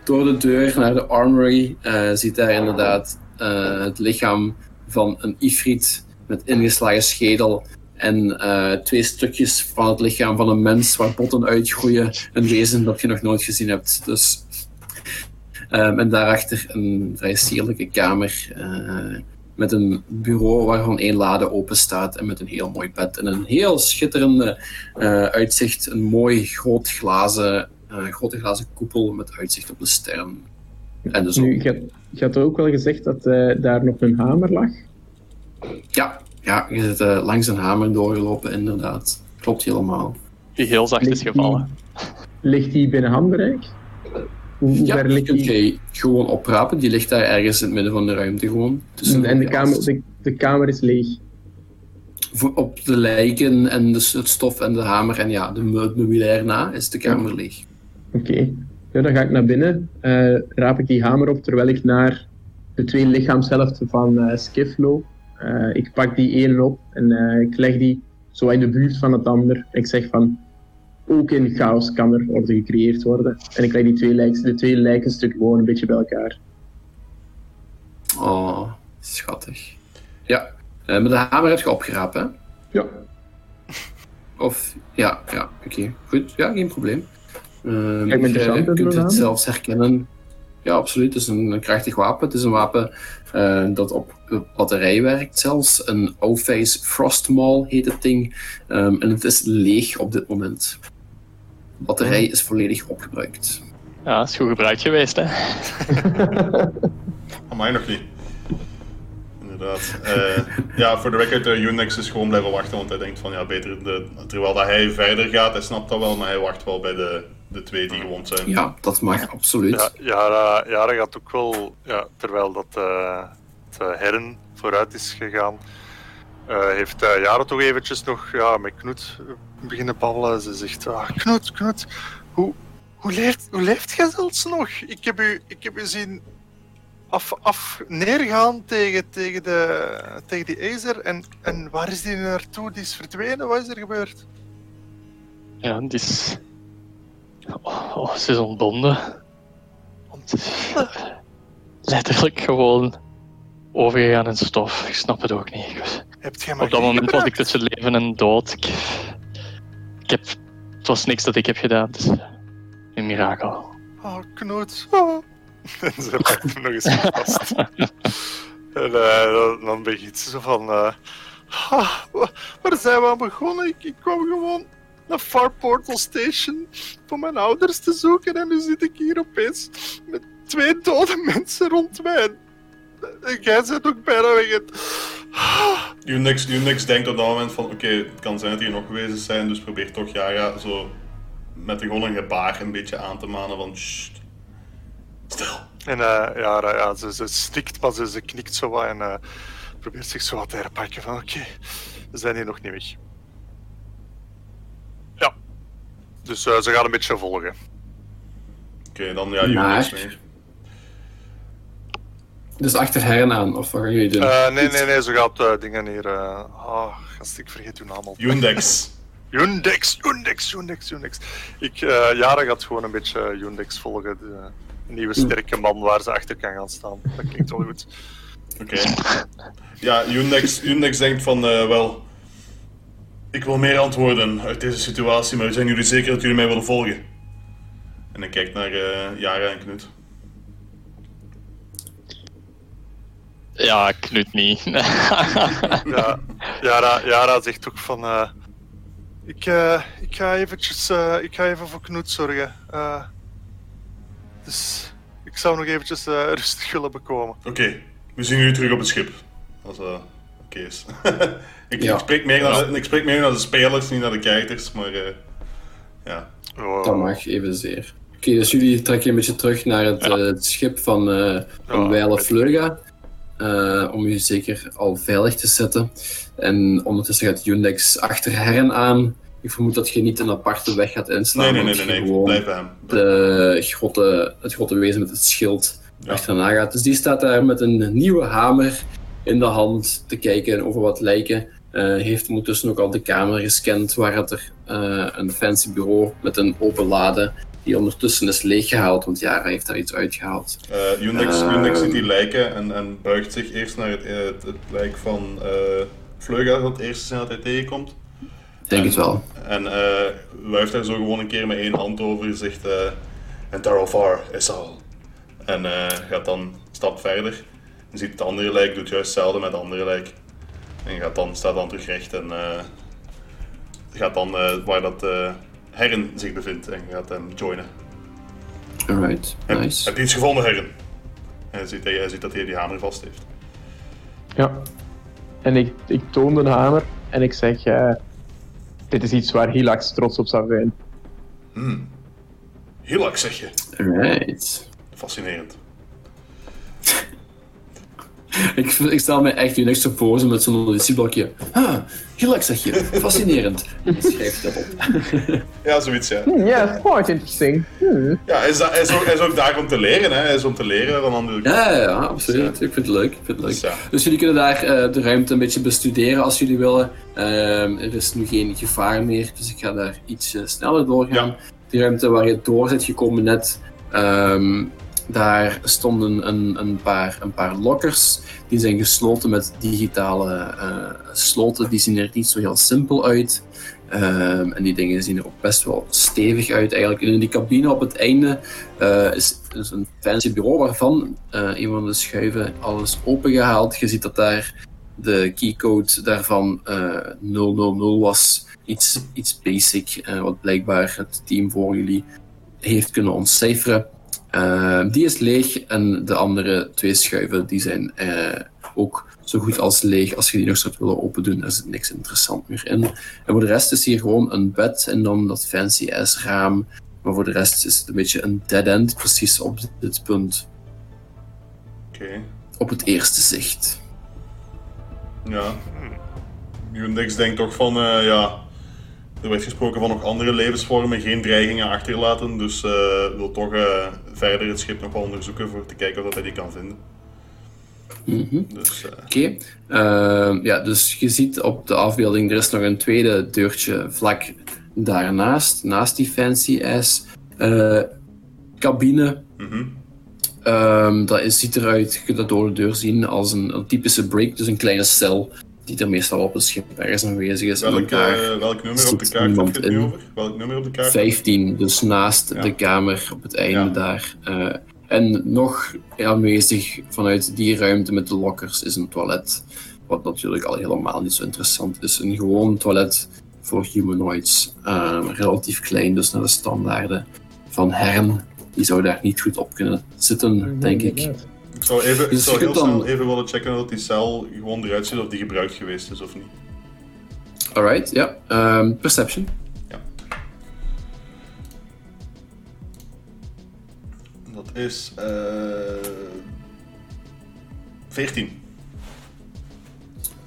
Door de deur naar de armory uh, ziet hij inderdaad uh, het lichaam van een ifrit met ingeslagen schedel en twee stukjes van het lichaam van een mens waar botten uitgroeien. Een wezen dat je nog nooit gezien hebt. Dus, um, en daarachter een vrij sierlijke kamer met een bureau waarvan één lade open staat en met een heel mooi bed en een heel schitterende uh, uitzicht. Een mooi groot glazen, uh, grote glazen koepel met uitzicht op de sterren. En de zon. Nu, je, je had ook wel gezegd dat uh, daar nog een hamer lag? Ja, ja je zit langs een hamer doorgelopen, inderdaad. Klopt helemaal. Die heel zacht is gevallen. Die, ligt die binnen handbereik? Hoe ja, die kun je gewoon oprapen. Die ligt daar ergens in het midden van de ruimte gewoon. En, en de, kamer, de, de, kamer is leeg? Voor, op de lijken en de, het stof en de hamer en ja, de meubilair na is de kamer ja. leeg. Oké. Okay. Ja, dan ga ik naar binnen. Uh, raap ik die hamer op terwijl ik naar de twee lichaamshelften van uh, Skiflo. Uh, ik pak die ene op en ik leg die zo in de buurt van het ander. Ik zeg van, ook in chaos kan er worden gecreëerd worden. En ik leg die twee, lijken, de twee lijkenstukken gewoon een beetje bij elkaar. Oh, schattig. Ja, uh, met de hamer heb je opgeraapt, hè? Ja. Of, ja, ja, oké. Goed, ja, geen probleem. Uh, Kijk, je, je kunt het zelfs herkennen. Ja, absoluut. Het is een, een krachtig wapen. Het is een wapen uh, dat op batterij werkt zelfs. Een O-Face Frostmaul heet het ding. Um, en het is leeg op dit moment. De batterij is volledig opgebruikt. Ja, is goed gebruikt geweest, hè? Mij nog niet. Inderdaad. Uh, ja, voor de record, uh, Unix is gewoon blijven wachten, want hij denkt van ja, beter. De, terwijl dat hij verder gaat, hij snapt dat wel, maar hij wacht wel bij de, de twee die gewond zijn. Ja, dat mag absoluut. Ja, Jara, Jara gaat ook wel, ja, terwijl dat uh, het herren vooruit is gegaan, heeft Jara toch eventjes nog ja, met Knoet beginnen babbelen. Ze zegt, ah, Knut, Knut, hoe, hoe, leeft, hoe leeft jij zelfs nog? Ik heb u, ik heb u zien af, af neergaan tegen, tegen, de, tegen die Acer. En, en waar is die naartoe? Die is verdwenen. Wat is er gebeurd? Ja, die is... Oh, oh ze is ontbonden. Letterlijk gewoon overgegaan in stof. Ik snap het ook niet. Hebt jij maar Op dat moment was ik tussen leven en dood. Ik ik heb, het was niks dat ik heb gedaan, dus een mirakel. Oh, Knoet. Oh. en ze pakt hem nog eens vast. en uh, dan begint ze zo van... Uh, ah, waar zijn we aan begonnen? Ik, ik kwam gewoon naar Far Portal Station voor mijn ouders te zoeken en nu zit ik hier opeens met twee dode mensen rond mij. En jij zit ook bijna weg. Unix, Unix denkt op dat moment van, oké, het kan zijn dat hier nog geweest zijn, dus probeer toch ja, ja, zo met gewoon een gebaar een beetje aan te manen van, sst, stil. En uh, ja, ja ze, ze stikt, maar ze, ze knikt zo wat en uh, probeert zich zo wat te herpakken van, oké, we zijn hier nog niet weg. Ja, dus uh, ze gaan een beetje volgen. Oké, dan ja, meer. Dus achter Herren aan, of wat gaan jullie doen? Uh, nee, nee, nee, ze gaat uh, dingen hier. Uh... Oh, gast, ik vergeet uw naam al. Yundex. Yundex, Yundex, Yundex, Yundex. Ik, Jara gaat gewoon een beetje Yundex volgen. De nieuwe sterke man waar ze achter kan gaan staan. Dat klinkt wel goed. Oké. Okay. Ja, Yundex, Yundex denkt van, wel... Ik wil meer antwoorden uit deze situatie, maar zijn jullie zeker dat jullie mij willen volgen? En dan kijkt naar Jara en Knut. Ja, Knut niet. ja, Jara, Jara zegt ook van... Uh, ik, uh, ik, ga eventjes, uh, ik ga even voor Knut zorgen. dus ik zou nog eventjes rustig willen bekomen. Oké, okay. we zien jullie terug op het schip. Als ik, ja. ik, spreek meer naar de, ik spreek meer naar de spelers, niet naar de kijkers, maar ja. Oh. Dat mag evenzeer. Oké, okay, dus jullie trekken een beetje terug naar het, ja. het schip van, van ja, Weile. Uh, om je zeker al veilig te zetten. En ondertussen gaat Undex achter Herren aan. Ik vermoed dat je niet een aparte weg gaat inslaan. Nee, nee, nee, nee, nee. blijf aan. De grote, het grote wezen met het schild ja. achterna gaat. Dus die staat daar met een nieuwe hamer in de hand te kijken over wat lijken. Uh, heeft ondertussen ook al de kamer gescand waar het er uh, een fancy bureau met een open lade die ondertussen is leeggehaald, want ja, hij heeft daar iets uitgehaald. Uh, Unix, Unix ziet die lijken en, en buigt zich eerst naar het, het, het lijk van uh, Vleuga, dat het eerste zijn dat hij tegenkomt. Denk en, het wel. En uh, wuift daar zo gewoon een keer met één hand over, zegt en Tarofar is al. En gaat dan een stap verder. En ziet het andere lijk, doet juist hetzelfde met het andere lijk. En gaat dan, staat dan terug recht en gaat dan waar dat Herren zich bevindt en gaat hem joinen. Alright, nice. Heb je iets gevonden, Herren? En hij ziet, hij ziet dat hij die hamer vast heeft. Ja. En ik, ik toon de hamer en ik zeg: uh, Dit is iets waar Hilax trots op zou zijn. Hmm. Hilax, zeg je? Alright. Fascinerend. ik, ik stel me echt niks te posen met zo'n notitieblokje. Ah, heel leuk zeg je. Fascinerend. Schrijf dat op. ja, zoiets, ja. Hmm, ja, yeah, quite interesting. Hmm. Ja, hij is, hij, is ook, is ook daar om te leren, hè. Hij is om te leren van andere Ja, ja, ja absoluut. Dus, ja. Ik vind het leuk. Ik vind het leuk. Dus, ja. dus jullie kunnen daar uh, de ruimte een beetje bestuderen als jullie willen. Um, er is nu geen gevaar meer, dus ik ga daar iets uh, sneller doorgaan. Ja. Die ruimte waar je door zit gekomen net... Um, daar stonden een, een, paar, een paar lockers. Die zijn gesloten met digitale uh, sloten. Die zien er niet zo heel simpel uit. Um, en die dingen zien er ook best wel stevig uit eigenlijk. in die cabine op het einde uh, is, is, een fancy bureau waarvan uh, een van de schuiven alles opengehaald. Je ziet dat daar de keycode daarvan 000 was. Iets, iets basic, wat blijkbaar het team voor jullie heeft kunnen ontcijferen. Uh, die is leeg en de andere twee schuiven die zijn uh, ook zo goed als leeg. Als je die nog zou willen open doen, er zit niks interessant meer in. En voor de rest is hier gewoon een bed en dan dat fancy ass raam. Maar voor de rest is het een beetje een dead end, precies op dit punt. Oké. Okay. Op het eerste zicht. Ja. Unix denkt toch van, uh, ja, er werd gesproken van nog andere levensvormen, geen dreigingen achterlaten. Dus uh, wil toch uh, verder het schip nog wel onderzoeken voor te kijken of hij die kan vinden. Mm -hmm. dus, uh... Oké. Okay. ja, dus je ziet op de afbeelding, er is nog een tweede deurtje vlak daarnaast, naast die fancy ass cabine. Mm -hmm. um, dat is, ziet eruit, je kunt dat door de deur zien, als een, een typische break, dus een kleine cel die er meestal op het schip ergens aanwezig is. Welk, uh, welk nummer op de kaart heb je het nu over? Welk nummer op de kaart? 15, dus naast ja. de kamer op het einde ja. daar. Uh, en nog aanwezig vanuit die ruimte met de lockers is een toilet. Wat natuurlijk al helemaal niet zo interessant is. Een gewoon toilet voor humanoids. Uh, relatief klein, dus naar de standaarden van Hern. Die zou daar niet goed op kunnen zitten, denk ik. Ik zou, even, dus ik zou heel dan... snel even willen checken dat die cel gewoon eruit ziet of die gebruikt geweest is of niet. Alright, ja. Yeah. Um, perception. Ja. Dat is uh, 14.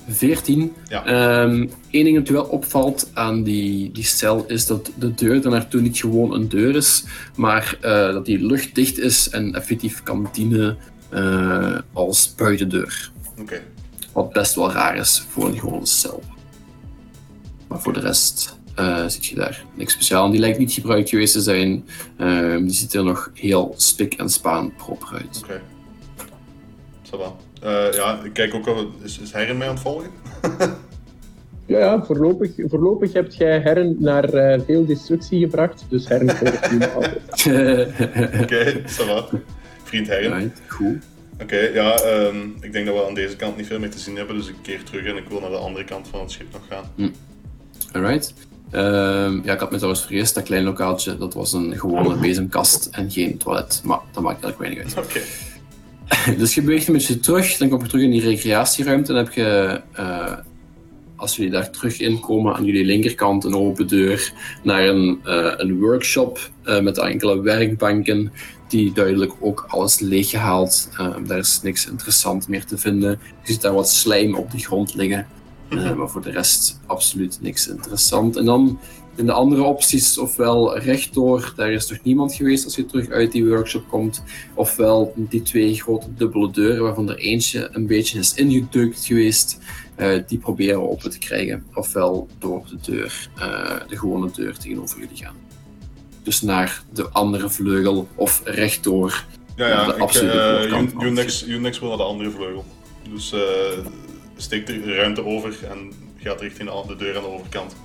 14. Ja. Um, Eén ding dat wel opvalt aan die, die cel is dat de deur er naartoe niet gewoon een deur is, maar uh, dat die luchtdicht is en effectief kan dienen uh, als buitendeur. Okay. Wat best wel raar is voor een gewone cel. Maar voor de rest uh, zit je daar niks speciaal. Die lijkt niet gebruikt geweest te zijn. Uh, die ziet er nog heel spik en spaan proper uit. Oké. Okay. Uh, ja, ik kijk ook al. Is, is Herren mij aan het volgen? ja, ja voorlopig, voorlopig hebt jij Herren naar uh, veel destructie gebracht. Dus Herren volgt nu altijd. Oké, okay, Vriend Herren. Right, cool. Oké, okay, ja, um, ik denk dat we aan deze kant niet veel meer te zien hebben, dus ik keer terug en ik wil naar de andere kant van het schip nog gaan. Mm. Alright. Um, ja, ik had me trouwens vergist, dat klein lokaaltje, dat was een gewone bezemkast en geen toilet, maar dat maakt eigenlijk weinig uit. Oké. Okay. dus je beweegt een beetje terug, dan kom je terug in die recreatieruimte en heb je, uh, als jullie daar terug in komen, aan jullie linkerkant een open deur naar een, uh, een workshop uh, met enkele werkbanken die duidelijk ook alles leeggehaald. Uh, daar is niks interessant meer te vinden. Je ziet daar wat slijm op de grond liggen. Uh, maar voor de rest absoluut niks interessant. En dan En de andere opties, ofwel rechtdoor, daar is nog niemand geweest als je terug uit die workshop komt, ofwel die twee grote dubbele deuren, waarvan er eentje een beetje is ingedrukt geweest, eh, die proberen we open te krijgen. Ofwel door de deur, eh, de gewone deur tegenover jullie gaan. Dus naar de andere vleugel of rechtdoor. Ja, ja, De ik, absolute eh, het Unix, Unix wil naar de andere vleugel. Dus eh steekt de ruimte over en gaat richting de, de deur aan de overkant.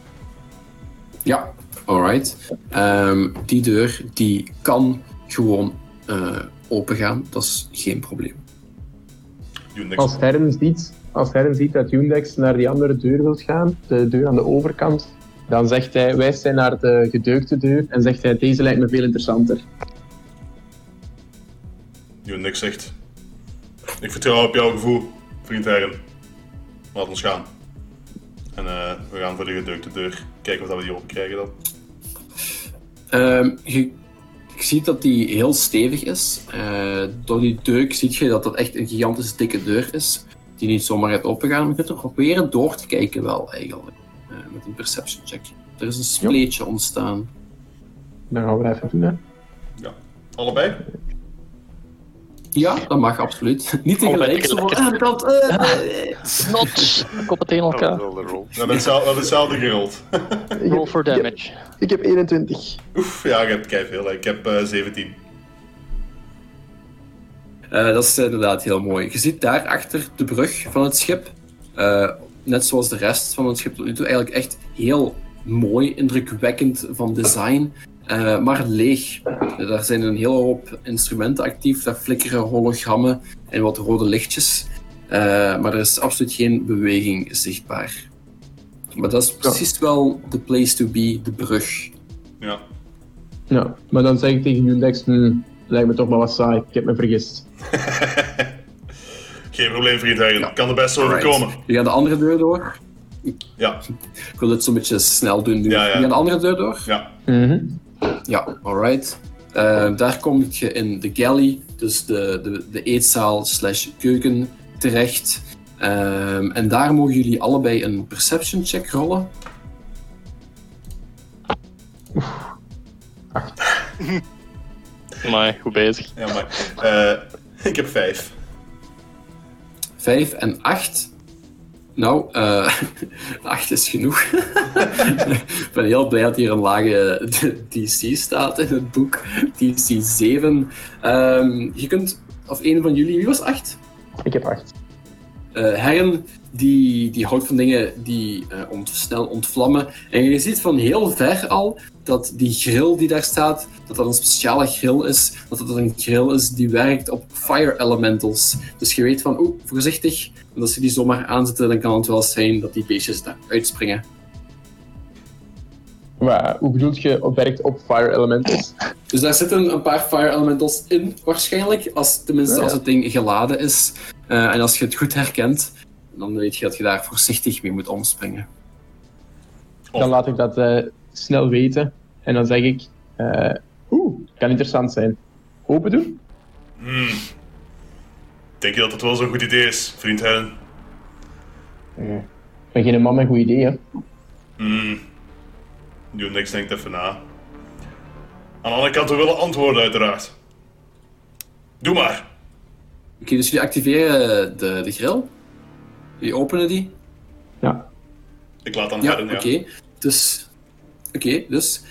Ja, alright. Ehm, die deur die kan gewoon eh open gaan, dat is geen probleem. Unix. Als Herren ziet, als Herren ziet dat Undex naar die andere deur wil gaan, de deur aan de overkant, dan zegt hij, wijst hij naar de gedeukte deur en zegt hij, deze lijkt me veel interessanter. Unix zegt: Ik vertrouw op jouw gevoel, vriend Herren. Laat ons gaan. En eh, we gaan voor de gedeukte deur. Kijken of dat we die open krijgen dan. Ehm, je, je ziet dat die heel stevig is. Eh, door die deuk zie je dat dat echt een gigantisch dikke deur is. Die niet zomaar gaat opengaan. Maar je kunt er proberen door te kijken wel, eigenlijk. Met een perception check. Er is een spleetje ontstaan. Dan gaan we dat even doen, hè. Ja. Allebei? Ja, dat mag absoluut. Niet tegelijk. Zo van, ah, dat, eh, eh. Snot! Koppen tegen Dat is elkaar. We hebben hetzelfde, we hebben hetzelfde gerold. Roll for damage. Ik heb 21. Oef, ja, ik heb kei veel. hè. Ik heb eh 17. Eh, dat is inderdaad heel mooi. Je ziet daar achter de brug van het schip, eh, net zoals de rest van het schip tot nu toe, eigenlijk echt heel mooi, indrukwekkend van design, eh, maar leeg. Daar zijn een hele hoop instrumenten actief, daar flikkeren hologrammen en wat rode lichtjes, Eh, maar er is absoluut geen beweging zichtbaar. Maar dat is precies wel de place to be, de brug. Ja. Ja, maar dan zeg ik tegen hm, lijkt me toch maar wat saai, ik heb me vergist. Geen probleem, vriend Herren. Ja. Kan er best overkomen. Je gaat de andere deur door. Ja, Ik wil dit zo'n beetje snel doen nu. Ja, ja. Je gaat de andere deur door. ja. Mhm. Ja, alright. Eh, daar kom je in de galley, dus de, de, de eetzaal slash keuken terecht. Ehm, en daar mogen jullie allebei een perception check rollen. Maar goed bezig. ja maar, eh, ik heb vijf. 5 en 8. Nou, eh 8 is genoeg. ik ben heel blij dat hier een lage DC staat in het boek. DC 7. Ehm, je kunt, of een van jullie, wie was 8? Ik heb 8. Eh herren die, die houdt van dingen die eh, ont, snel ontvlammen. En je ziet van heel ver al dat die grill die daar staat, dat dat een speciale grill is. Dat dat een grill is die werkt op fire elementals. Dus je weet van, oeh, voorzichtig. Want als je die zomaar aanzetten, dan kan het wel zijn dat die beestjes daar uitspringen. Maar, hoe bedoel je, op werkt op fire elementals? Dus daar zitten een paar fire elementals in, waarschijnlijk. Als, tenminste, Ja, ja. als het ding geladen is. Eh, en als je het goed herkent, dan weet je dat je daar voorzichtig mee moet omspringen. Dan laat ik dat eh, snel weten. En dan zeg ik, eh, oeh, kan interessant zijn. Open doen? Hmm. Denk je dat het wel zo'n goed idee is, vriend Herren? Ik ben geen man met goed ideeën. Hmm. Unix denkt even na. Aan de andere kant, we willen antwoorden, uiteraard. Doe maar. Oké, dus jullie activeren de, de grill. Jullie openen die. Ja. Ik laat dan Ja, Herren, oké. ja. Dus, oké, dus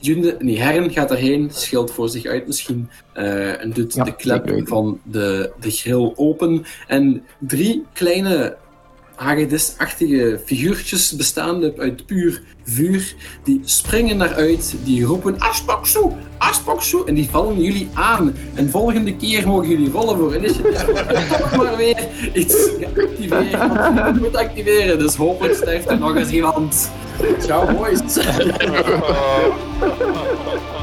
Junde, nee, Herren gaat daarheen, schilt voor zich uit misschien eh, en doet Ja, de klep van de, de grill open. En drie kleine hagedisachtige figuurtjes bestaande uit puur vuur, die springen naar uit, die roepen Aspoksu, Aspoksu, en die vallen jullie aan. En volgende keer mogen jullie rollen voor initiatief. Toch maar weer iets moet activeren, dus hopelijk sterft er nog eens iemand. Ciao boys.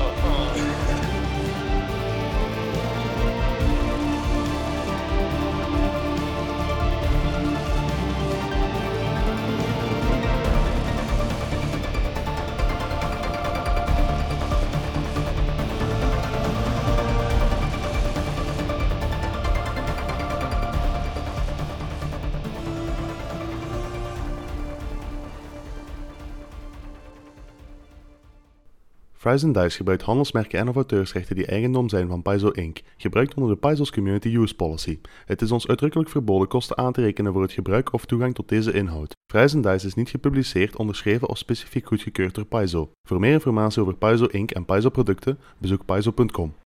Fries Dice gebruikt handelsmerken en of auteursrechten die eigendom zijn van Paizo Inc., gebruikt onder de Paizo's Community Use Policy. Het is ons uitdrukkelijk verboden kosten aan te rekenen voor het gebruik of toegang tot deze inhoud. Fries Dice is niet gepubliceerd, onderschreven of specifiek goedgekeurd door Paizo. Voor meer informatie over Paizo Inc. en Paizo producten, bezoek paizo.com.